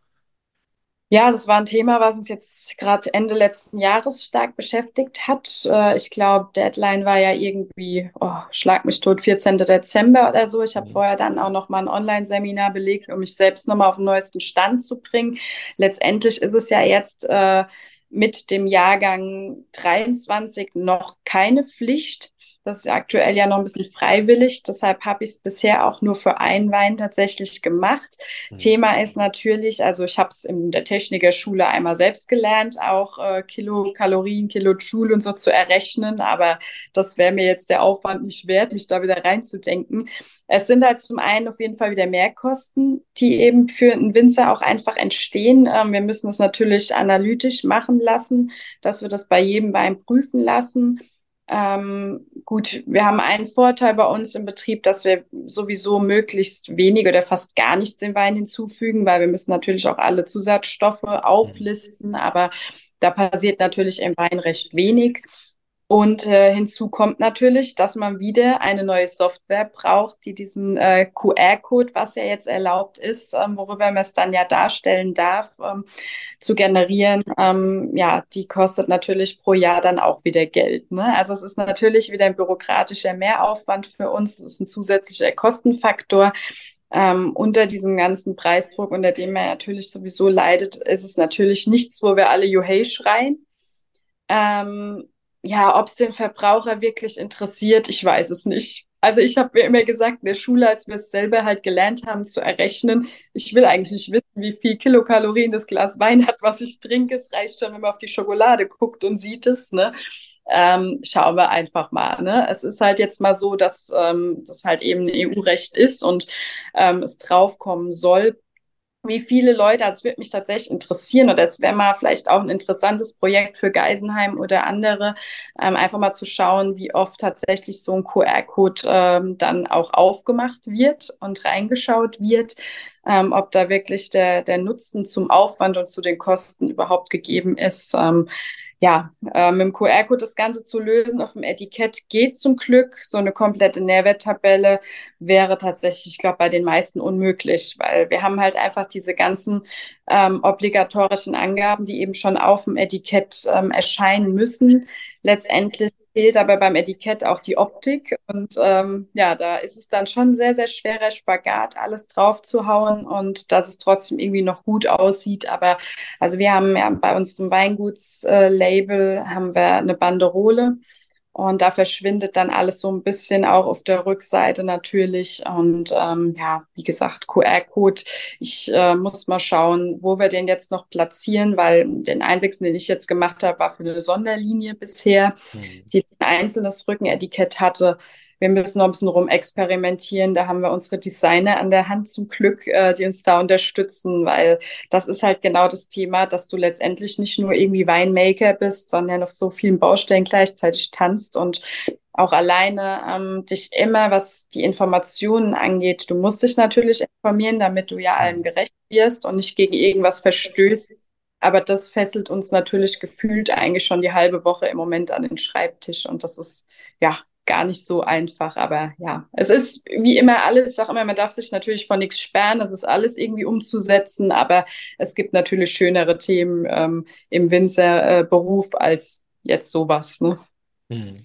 Ja, das war ein Thema, was uns jetzt gerade Ende letzten Jahres stark beschäftigt hat. Äh, ich glaube, Deadline war ja irgendwie, oh, schlag mich tot, 14. Dezember oder so. Ich habe mhm. vorher dann auch noch mal ein Online-Seminar belegt, um mich selbst noch mal auf den neuesten Stand zu bringen. Letztendlich ist es ja jetzt äh, mit dem Jahrgang 23 noch keine Pflicht. Das ist aktuell ja noch ein bisschen freiwillig, deshalb habe ich es bisher auch nur für einen Wein tatsächlich gemacht. Mhm. Thema ist natürlich, also ich habe es in der Technikerschule einmal selbst gelernt, auch äh, Kilokalorien, Kilojoule und so zu errechnen, aber das wäre mir jetzt der Aufwand nicht wert, mich da wieder reinzudenken. Es sind halt zum einen auf jeden Fall wieder Mehrkosten, die eben für einen Winzer auch einfach entstehen. Ähm, wir müssen das natürlich analytisch machen lassen, dass wir das bei jedem Wein prüfen lassen. Ähm, gut, wir haben einen Vorteil bei uns im Betrieb, dass wir sowieso möglichst wenig oder fast gar nichts dem Wein hinzufügen, weil wir müssen natürlich auch alle Zusatzstoffe auflisten, aber da passiert natürlich im Wein recht wenig. Und äh, hinzu kommt natürlich, dass man wieder eine neue Software braucht, die diesen äh, QR-Code, was ja jetzt erlaubt ist, ähm, worüber man es dann ja darstellen darf, ähm, zu generieren. Ähm, ja, die kostet natürlich pro Jahr dann auch wieder Geld. Ne? Also es ist natürlich wieder ein bürokratischer Mehraufwand für uns. Es ist ein zusätzlicher Kostenfaktor. Ähm, unter diesem ganzen Preisdruck, unter dem man natürlich sowieso leidet, ist es natürlich nichts, wo wir alle Juhei schreien. Ähm, ja, ob es den Verbraucher wirklich interessiert, ich weiß es nicht. Also ich habe mir immer gesagt, in der Schule, als wir es selber halt gelernt haben zu errechnen, ich will eigentlich nicht wissen, wie viel Kilokalorien das Glas Wein hat, was ich trinke. Es reicht schon, wenn man auf die Schokolade guckt und sieht es. Ne? Ähm, schauen wir einfach mal. Ne? Es ist halt jetzt mal so, dass ähm, das halt eben EU-Recht ist und ähm, es draufkommen soll wie viele Leute, das würde mich tatsächlich interessieren oder es wäre mal vielleicht auch ein interessantes Projekt für Geisenheim oder andere, ähm, einfach mal zu schauen, wie oft tatsächlich so ein QR-Code ähm, dann auch aufgemacht wird und reingeschaut wird, ähm, ob da wirklich der, der Nutzen zum Aufwand und zu den Kosten überhaupt gegeben ist. Ja, äh, mit dem QR-Code das Ganze zu lösen auf dem Etikett geht zum Glück. So eine komplette Nährwerttabelle wäre tatsächlich, ich glaube, bei den meisten unmöglich, weil wir haben halt einfach diese ganzen ähm, obligatorischen Angaben, die eben schon auf dem Etikett ähm, erscheinen müssen. Letztendlich fehlt aber beim Etikett auch die Optik. Und ähm, ja, da ist es dann schon sehr, sehr schwerer Spagat, alles drauf zu hauen und dass es trotzdem irgendwie noch gut aussieht. Aber also wir haben ja bei unserem Weingutslabel äh, haben wir eine Banderole und da verschwindet dann alles so ein bisschen auch auf der Rückseite natürlich. Und ähm, ja, wie gesagt, QR-Code. Ich äh, muss mal schauen, wo wir den jetzt noch platzieren, weil den einzigen, den ich jetzt gemacht habe, war für eine Sonderlinie bisher, mhm. die ein einzelnes Rückenetikett hatte wir müssen noch ein bisschen rumexperimentieren. Da haben wir unsere Designer an der Hand zum Glück, äh, die uns da unterstützen, weil das ist halt genau das Thema, dass du letztendlich nicht nur irgendwie Weinmaker bist, sondern auf so vielen Baustellen gleichzeitig tanzt und auch alleine ähm, dich immer, was die Informationen angeht. Du musst dich natürlich informieren, damit du ja allem gerecht wirst und nicht gegen irgendwas verstößt. Aber das fesselt uns natürlich gefühlt eigentlich schon die halbe Woche im Moment an den Schreibtisch. Und das ist, ja, gar nicht so einfach. Aber ja, es ist wie immer alles, ich sage immer, man darf sich natürlich von nichts sperren, es ist alles irgendwie umzusetzen, aber es gibt natürlich schönere Themen ähm, im Winzerberuf äh, als jetzt sowas. Ne? Hm.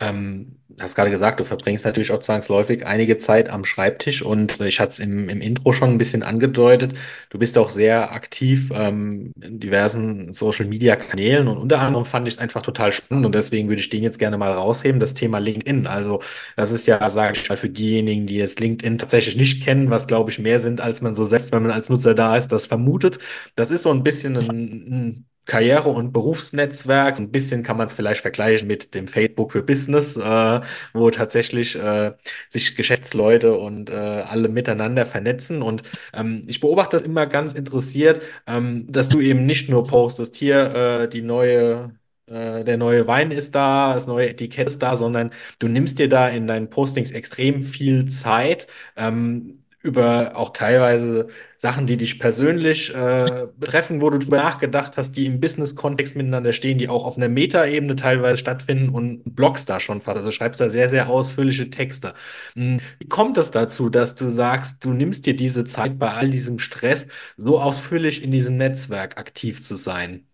Ähm, hast gerade gesagt, du verbringst natürlich auch zwangsläufig einige Zeit am Schreibtisch und ich hatte es im, im Intro schon ein bisschen angedeutet. Du bist auch sehr aktiv ähm, in diversen Social Media Kanälen und unter anderem fand ich es einfach total spannend und deswegen würde ich den jetzt gerne mal rausheben, das Thema LinkedIn. Also das ist ja, sage ich mal, für diejenigen, die jetzt LinkedIn tatsächlich nicht kennen, was glaube ich mehr sind, als man so selbst, wenn man als Nutzer da ist, das vermutet. Das ist so ein bisschen ein, ein Karriere- und Berufsnetzwerk. Ein bisschen kann man es vielleicht vergleichen mit dem Facebook für Business, äh, wo tatsächlich äh, sich Geschäftsleute und äh, alle miteinander vernetzen. Und ähm, ich beobachte das immer ganz interessiert, ähm, dass du eben nicht nur postest, hier äh, die neue äh, der neue Wein ist da, das neue Etikett ist da, sondern du nimmst dir da in deinen Postings extrem viel Zeit, ähm, über auch teilweise Sachen, die dich persönlich äh, betreffen, wo du drüber nachgedacht hast, die im Business-Kontext miteinander stehen, die auch auf einer Metaebene teilweise stattfinden und bloggst da schon fast. Also schreibst da sehr, sehr ausführliche Texte. Hm, wie kommt es dazu, dass du sagst, du nimmst dir diese Zeit bei all diesem Stress, so ausführlich in diesem Netzwerk aktiv zu sein?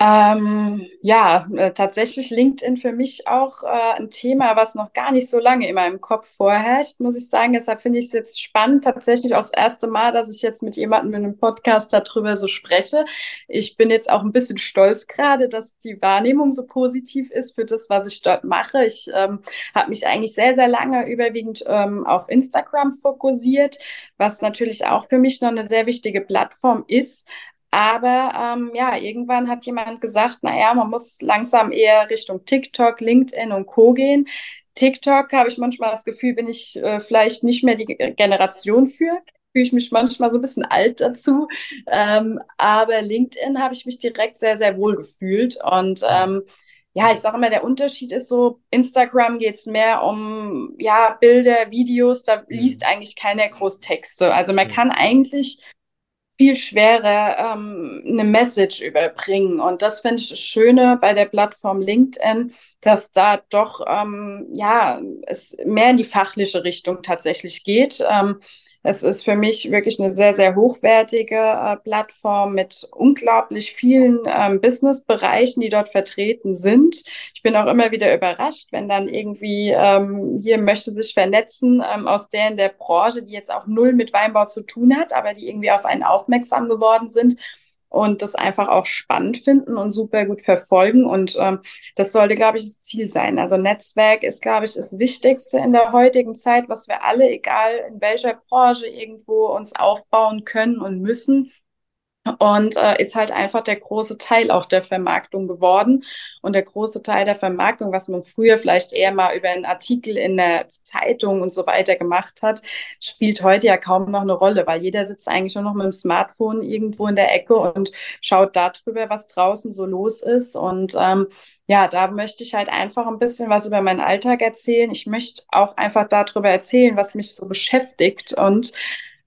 Ähm, ja, äh, tatsächlich LinkedIn für mich auch äh, ein Thema, was noch gar nicht so lange in meinem Kopf vorherrscht, muss ich sagen. Deshalb finde ich es jetzt spannend, tatsächlich auch das erste Mal, dass ich jetzt mit jemandem in einem Podcast darüber so spreche. Ich bin jetzt auch ein bisschen stolz gerade, dass die Wahrnehmung so positiv ist für das, was ich dort mache. Ich ähm, habe mich eigentlich sehr, sehr lange überwiegend ähm, auf Instagram fokussiert, was natürlich auch für mich noch eine sehr wichtige Plattform ist. Aber ähm, ja, irgendwann hat jemand gesagt, naja, man muss langsam eher Richtung TikTok, LinkedIn und Co. gehen. TikTok habe ich manchmal das Gefühl, bin ich äh, vielleicht nicht mehr die Generation für. Fühle ich mich manchmal so ein bisschen alt dazu. Ähm, aber LinkedIn habe ich mich direkt sehr, sehr wohl gefühlt. Und ähm, ja, ich sage immer, der Unterschied ist so, Instagram geht es mehr um ja, Bilder, Videos, da liest mhm. eigentlich keiner Großtexte. Also man mhm. kann eigentlich viel schwerer ähm, eine Message überbringen. Und das finde ich das Schöne bei der Plattform LinkedIn, dass da doch ähm, ja es mehr in die fachliche Richtung tatsächlich geht. Ähm, es ist für mich wirklich eine sehr, sehr hochwertige äh, Plattform mit unglaublich vielen ähm, Businessbereichen, die dort vertreten sind. Ich bin auch immer wieder überrascht, wenn dann irgendwie ähm, hier möchte sich vernetzen ähm, aus der in der Branche, die jetzt auch null mit Weinbau zu tun hat, aber die irgendwie auf einen aufmerksam geworden sind und das einfach auch spannend finden und super gut verfolgen. Und ähm, das sollte, glaube ich, das Ziel sein. Also Netzwerk ist, glaube ich, das Wichtigste in der heutigen Zeit, was wir alle, egal in welcher Branche, irgendwo uns aufbauen können und müssen und äh, ist halt einfach der große Teil auch der Vermarktung geworden. Und der große Teil der Vermarktung, was man früher vielleicht eher mal über einen Artikel in der Zeitung und so weiter gemacht hat, spielt heute ja kaum noch eine Rolle, weil jeder sitzt eigentlich nur noch mit dem Smartphone irgendwo in der Ecke und schaut darüber, was draußen so los ist. Und ähm, ja, da möchte ich halt einfach ein bisschen was über meinen Alltag erzählen. Ich möchte auch einfach darüber erzählen, was mich so beschäftigt und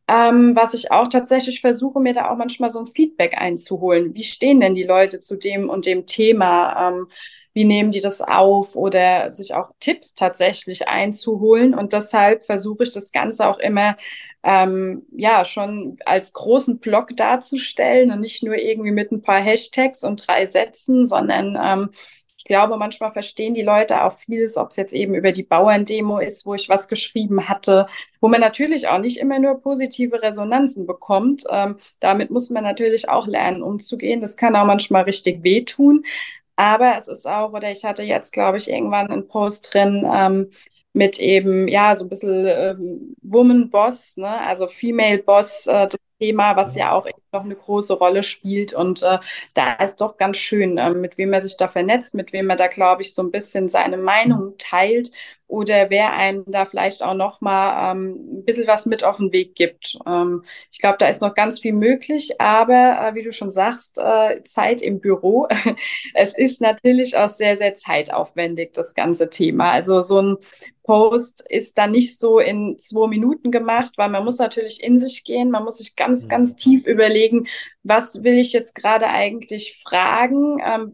ähm, was ich auch tatsächlich versuche, mir da auch manchmal so ein Feedback einzuholen. Wie stehen denn die Leute zu dem und dem Thema? Ähm, wie nehmen die das auf oder sich auch Tipps tatsächlich einzuholen? Und deshalb versuche ich das Ganze auch immer ähm, ja schon als großen Block darzustellen und nicht nur irgendwie mit ein paar Hashtags und drei Sätzen, sondern ähm, ich glaube, manchmal verstehen die Leute auch vieles, ob es jetzt eben über die Bauerndemo ist, wo ich was geschrieben hatte, wo man natürlich auch nicht immer nur positive Resonanzen bekommt. Ähm, damit muss man natürlich auch lernen, umzugehen. Das kann auch manchmal richtig wehtun. Aber es ist auch, oder ich hatte jetzt, glaube ich, irgendwann einen Post drin, ähm, mit eben, ja, so ein bisschen ähm, Woman Boss, ne? also Female Boss, äh, das Thema, was ja auch noch eine große Rolle spielt. Und äh, da ist doch ganz schön, äh, mit wem er sich da vernetzt, mit wem er da, glaube ich, so ein bisschen seine Meinung teilt oder wer einem da vielleicht auch noch mal ähm, ein bisschen was mit auf den Weg gibt. Ähm, ich glaube, da ist noch ganz viel möglich, aber äh, wie du schon sagst, äh, Zeit im Büro. es ist natürlich auch sehr, sehr zeitaufwendig, das ganze Thema. Also so ein Post ist dann nicht so in zwei Minuten gemacht, weil man muss natürlich in sich gehen, man muss sich ganz, ganz tief überlegen, was will ich jetzt gerade eigentlich fragen, ähm,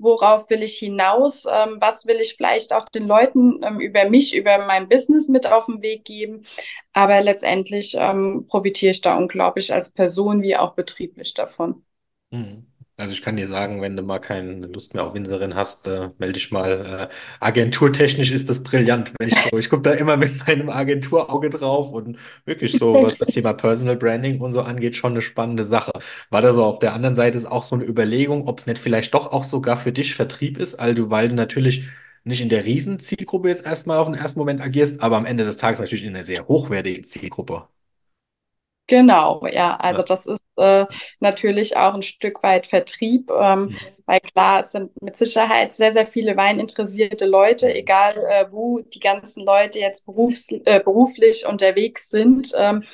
worauf will ich hinaus, ähm, was will ich vielleicht auch den Leuten ähm, über mich, über mein Business mit auf den Weg geben. Aber letztendlich ähm, profitiere ich da unglaublich als Person wie auch betrieblich davon. Mhm. Also ich kann dir sagen, wenn du mal keine Lust mehr auf Winzerin hast, äh, melde dich mal. Äh, agenturtechnisch ist das brillant, wenn ich so. Ich gucke da immer mit meinem Agenturauge drauf und wirklich so, was das Thema Personal Branding und so angeht, schon eine spannende Sache. War da so auf der anderen Seite ist auch so eine Überlegung, ob es nicht vielleicht doch auch sogar für dich Vertrieb ist, du, weil du natürlich nicht in der Riesenzielgruppe jetzt erstmal auf den ersten Moment agierst, aber am Ende des Tages natürlich in einer sehr hochwertigen Zielgruppe. Genau, ja, also Ja. das ist äh, natürlich auch ein Stück weit Vertrieb, ähm, Mhm. weil klar, es sind mit Sicherheit sehr, sehr viele weininteressierte Leute, Mhm. egal äh, wo die ganzen Leute jetzt berufs äh, beruflich unterwegs sind. Ähm,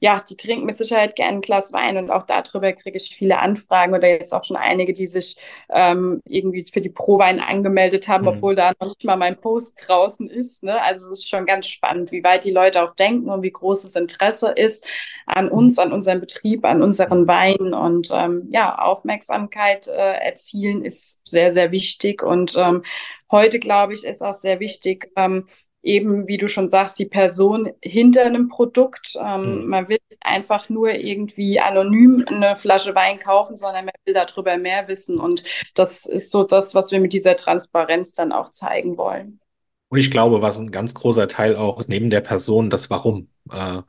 ja, die trinken mit Sicherheit gerne ein Glas Wein und auch darüber kriege ich viele Anfragen oder jetzt auch schon einige, die sich ähm, irgendwie für die Prowein angemeldet haben, Mhm. obwohl da noch nicht mal mein Post draußen ist. Ne? Also es ist schon ganz spannend, wie weit die Leute auch denken und wie groß das Interesse ist an uns, an unserem Betrieb, an unseren Mhm. Weinen und ähm, ja, Aufmerksamkeit äh, erzielen ist sehr, sehr wichtig und ähm, heute, glaube ich, ist auch sehr wichtig, ähm, eben, wie du schon sagst, die Person hinter einem Produkt. Ähm, Mhm. man will einfach nur irgendwie anonym eine Flasche Wein kaufen, sondern man will darüber mehr wissen. Und das ist so das, was wir mit dieser Transparenz dann auch zeigen wollen. Und ich glaube, was ein ganz großer Teil auch ist, neben der Person, das Warum. Äh,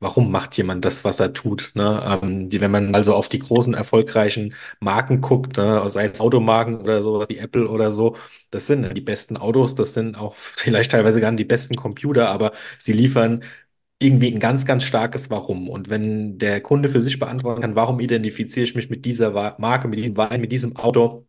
warum macht jemand das, was er tut? Ne? Ähm, die, wenn man also auf die großen, erfolgreichen Marken guckt, ne? sei es Automarken oder sowas wie Apple oder so, das sind die besten Autos, das sind auch vielleicht teilweise gar nicht die besten Computer, aber sie liefern irgendwie ein ganz, ganz starkes Warum. Und wenn der Kunde für sich beantworten kann, warum identifiziere ich mich mit dieser Marke, mit diesem Wein, mit diesem Auto,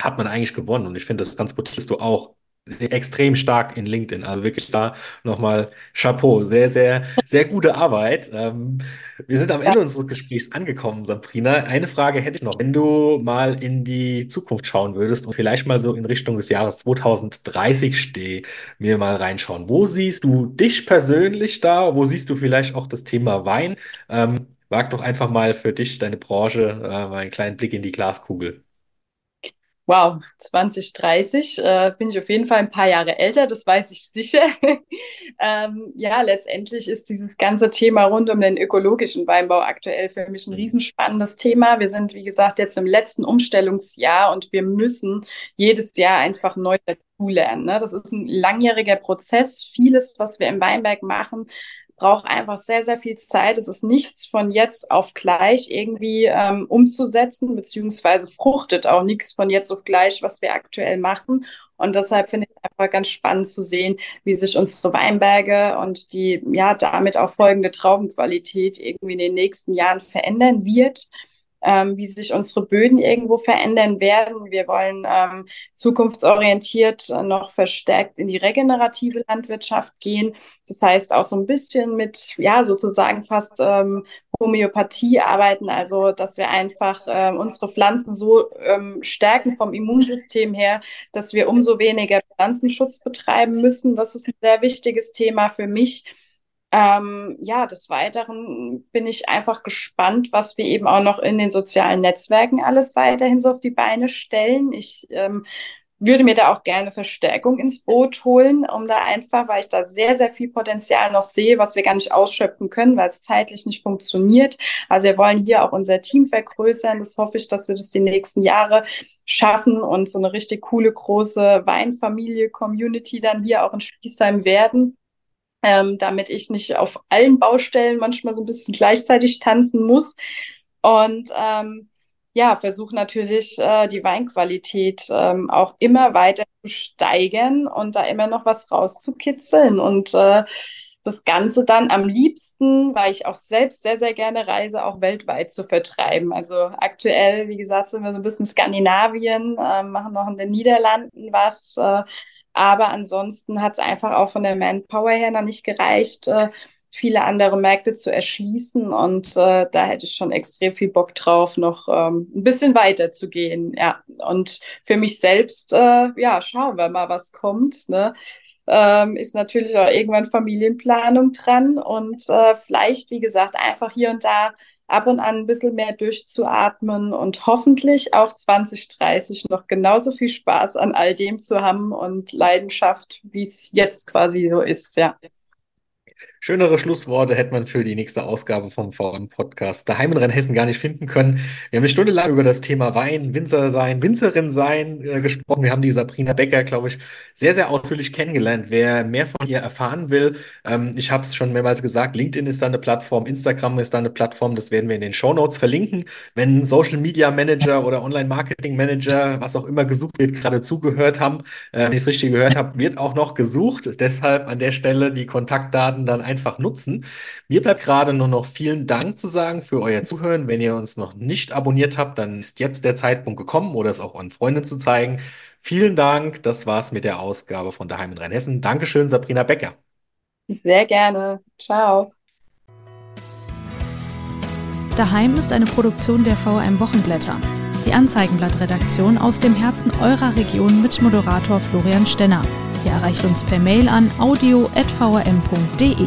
hat man eigentlich gewonnen. Und ich finde, das transportierst du auch extrem stark in LinkedIn. Also wirklich da nochmal Chapeau. Sehr, sehr, sehr gute Arbeit. Ähm, wir sind am. Ende unseres Gesprächs angekommen, Sabrina. Eine Frage hätte ich noch. Wenn du mal in die Zukunft schauen würdest und vielleicht mal so in Richtung des Jahres 2030 steh, mir mal reinschauen. Wo siehst du dich persönlich da? Wo siehst du vielleicht auch das Thema Wein? Ähm, Wag doch einfach mal für dich, deine Branche, äh, mal einen kleinen Blick in die Glaskugel. Wow, 2030 äh, bin ich auf jeden Fall ein paar Jahre älter, das weiß ich sicher. ähm, ja, letztendlich ist dieses ganze Thema rund um den ökologischen Weinbau aktuell für mich ein riesenspannendes Thema. Wir sind, wie gesagt, jetzt im letzten Umstellungsjahr und wir müssen jedes Jahr einfach neu dazulernen. Ne? Das ist ein langjähriger Prozess. Vieles, was wir im Weinberg machen, braucht einfach sehr, sehr viel Zeit. Es ist nichts von jetzt auf gleich irgendwie ähm, umzusetzen, beziehungsweise fruchtet auch nichts von jetzt auf gleich, was wir aktuell machen. Und deshalb finde ich einfach ganz spannend zu sehen, wie sich unsere Weinberge und die ja damit auch folgende Traubenqualität irgendwie in den nächsten Jahren verändern wird ähm, wie sich unsere Böden irgendwo verändern werden. Wir wollen ähm, zukunftsorientiert noch verstärkt in die regenerative Landwirtschaft gehen. Das heißt auch so ein bisschen mit, ja, sozusagen fast ähm, Homöopathie arbeiten, also dass wir einfach äh, unsere Pflanzen so ähm, stärken vom Immunsystem her, dass wir umso weniger Pflanzenschutz betreiben müssen. Das ist ein sehr wichtiges Thema für mich ähm, ja, des Weiteren bin ich einfach gespannt, was wir eben auch noch in den sozialen Netzwerken alles weiterhin so auf die Beine stellen. Ich ähm, würde mir da auch gerne Verstärkung ins Boot holen, um da einfach, weil ich da sehr, sehr viel Potenzial noch sehe, was wir gar nicht ausschöpfen können, weil es zeitlich nicht funktioniert. Also wir wollen hier auch unser Team vergrößern. Das hoffe ich, dass wir das die nächsten Jahre schaffen und so eine richtig coole große Weinfamilie, Community dann hier auch in Spießheim werden ähm, damit ich nicht auf allen Baustellen manchmal so ein bisschen gleichzeitig tanzen muss. Und ähm, ja, versuche natürlich äh, die Weinqualität ähm, auch immer weiter zu steigern und da immer noch was rauszukitzeln und äh, das Ganze dann am liebsten, weil ich auch selbst sehr, sehr gerne reise, auch weltweit zu vertreiben. Also aktuell, wie gesagt, sind wir so ein bisschen Skandinavien, äh, machen noch in den Niederlanden was, äh, aber ansonsten hat es einfach auch von der Manpower her noch nicht gereicht, äh, viele andere Märkte zu erschließen. Und äh, da hätte ich schon extrem viel Bock drauf, noch ähm, ein bisschen weiter zu gehen. Ja, und für mich selbst, äh, ja, schauen wir mal, was kommt. Ne? Ähm, ist natürlich auch irgendwann Familienplanung dran und äh, vielleicht, wie gesagt, einfach hier und da ab und an ein bisschen mehr durchzuatmen und hoffentlich auch 2030 noch genauso viel Spaß an all dem zu haben und Leidenschaft, wie es jetzt quasi so ist, ja. Schönere Schlussworte hätte man für die nächste Ausgabe vom VM-Podcast daheim in Rheinhessen gar nicht finden können. Wir haben eine Stunde lang über das Thema Wein, Winzer sein, Winzerin sein äh, gesprochen. Wir haben die Sabrina Becker, glaube ich, sehr, sehr ausführlich kennengelernt. Wer mehr von ihr erfahren will, ähm, ich habe es schon mehrmals gesagt, LinkedIn ist da eine Plattform, Instagram ist da eine Plattform, das werden wir in den Show Notes verlinken. Wenn Social Media Manager oder Online Marketing Manager, was auch immer gesucht wird, gerade zugehört haben, äh, wenn ich es richtig gehört habe, wird auch noch gesucht. Deshalb an der Stelle die Kontaktdaten dann einfach nutzen. Mir bleibt gerade nur noch vielen Dank zu sagen für euer Zuhören. Wenn ihr uns noch nicht abonniert habt, dann ist jetzt der Zeitpunkt gekommen, oder es auch an Freunde zu zeigen. Vielen Dank. Das war's mit der Ausgabe von Daheim in Rheinhessen. Dankeschön, Sabrina Becker. Sehr gerne. Ciao. Daheim ist eine Produktion der VRM Wochenblätter. Die Anzeigenblattredaktion aus dem Herzen eurer Region mit Moderator Florian Stenner. Ihr erreicht uns per Mail an audio.vrm.de.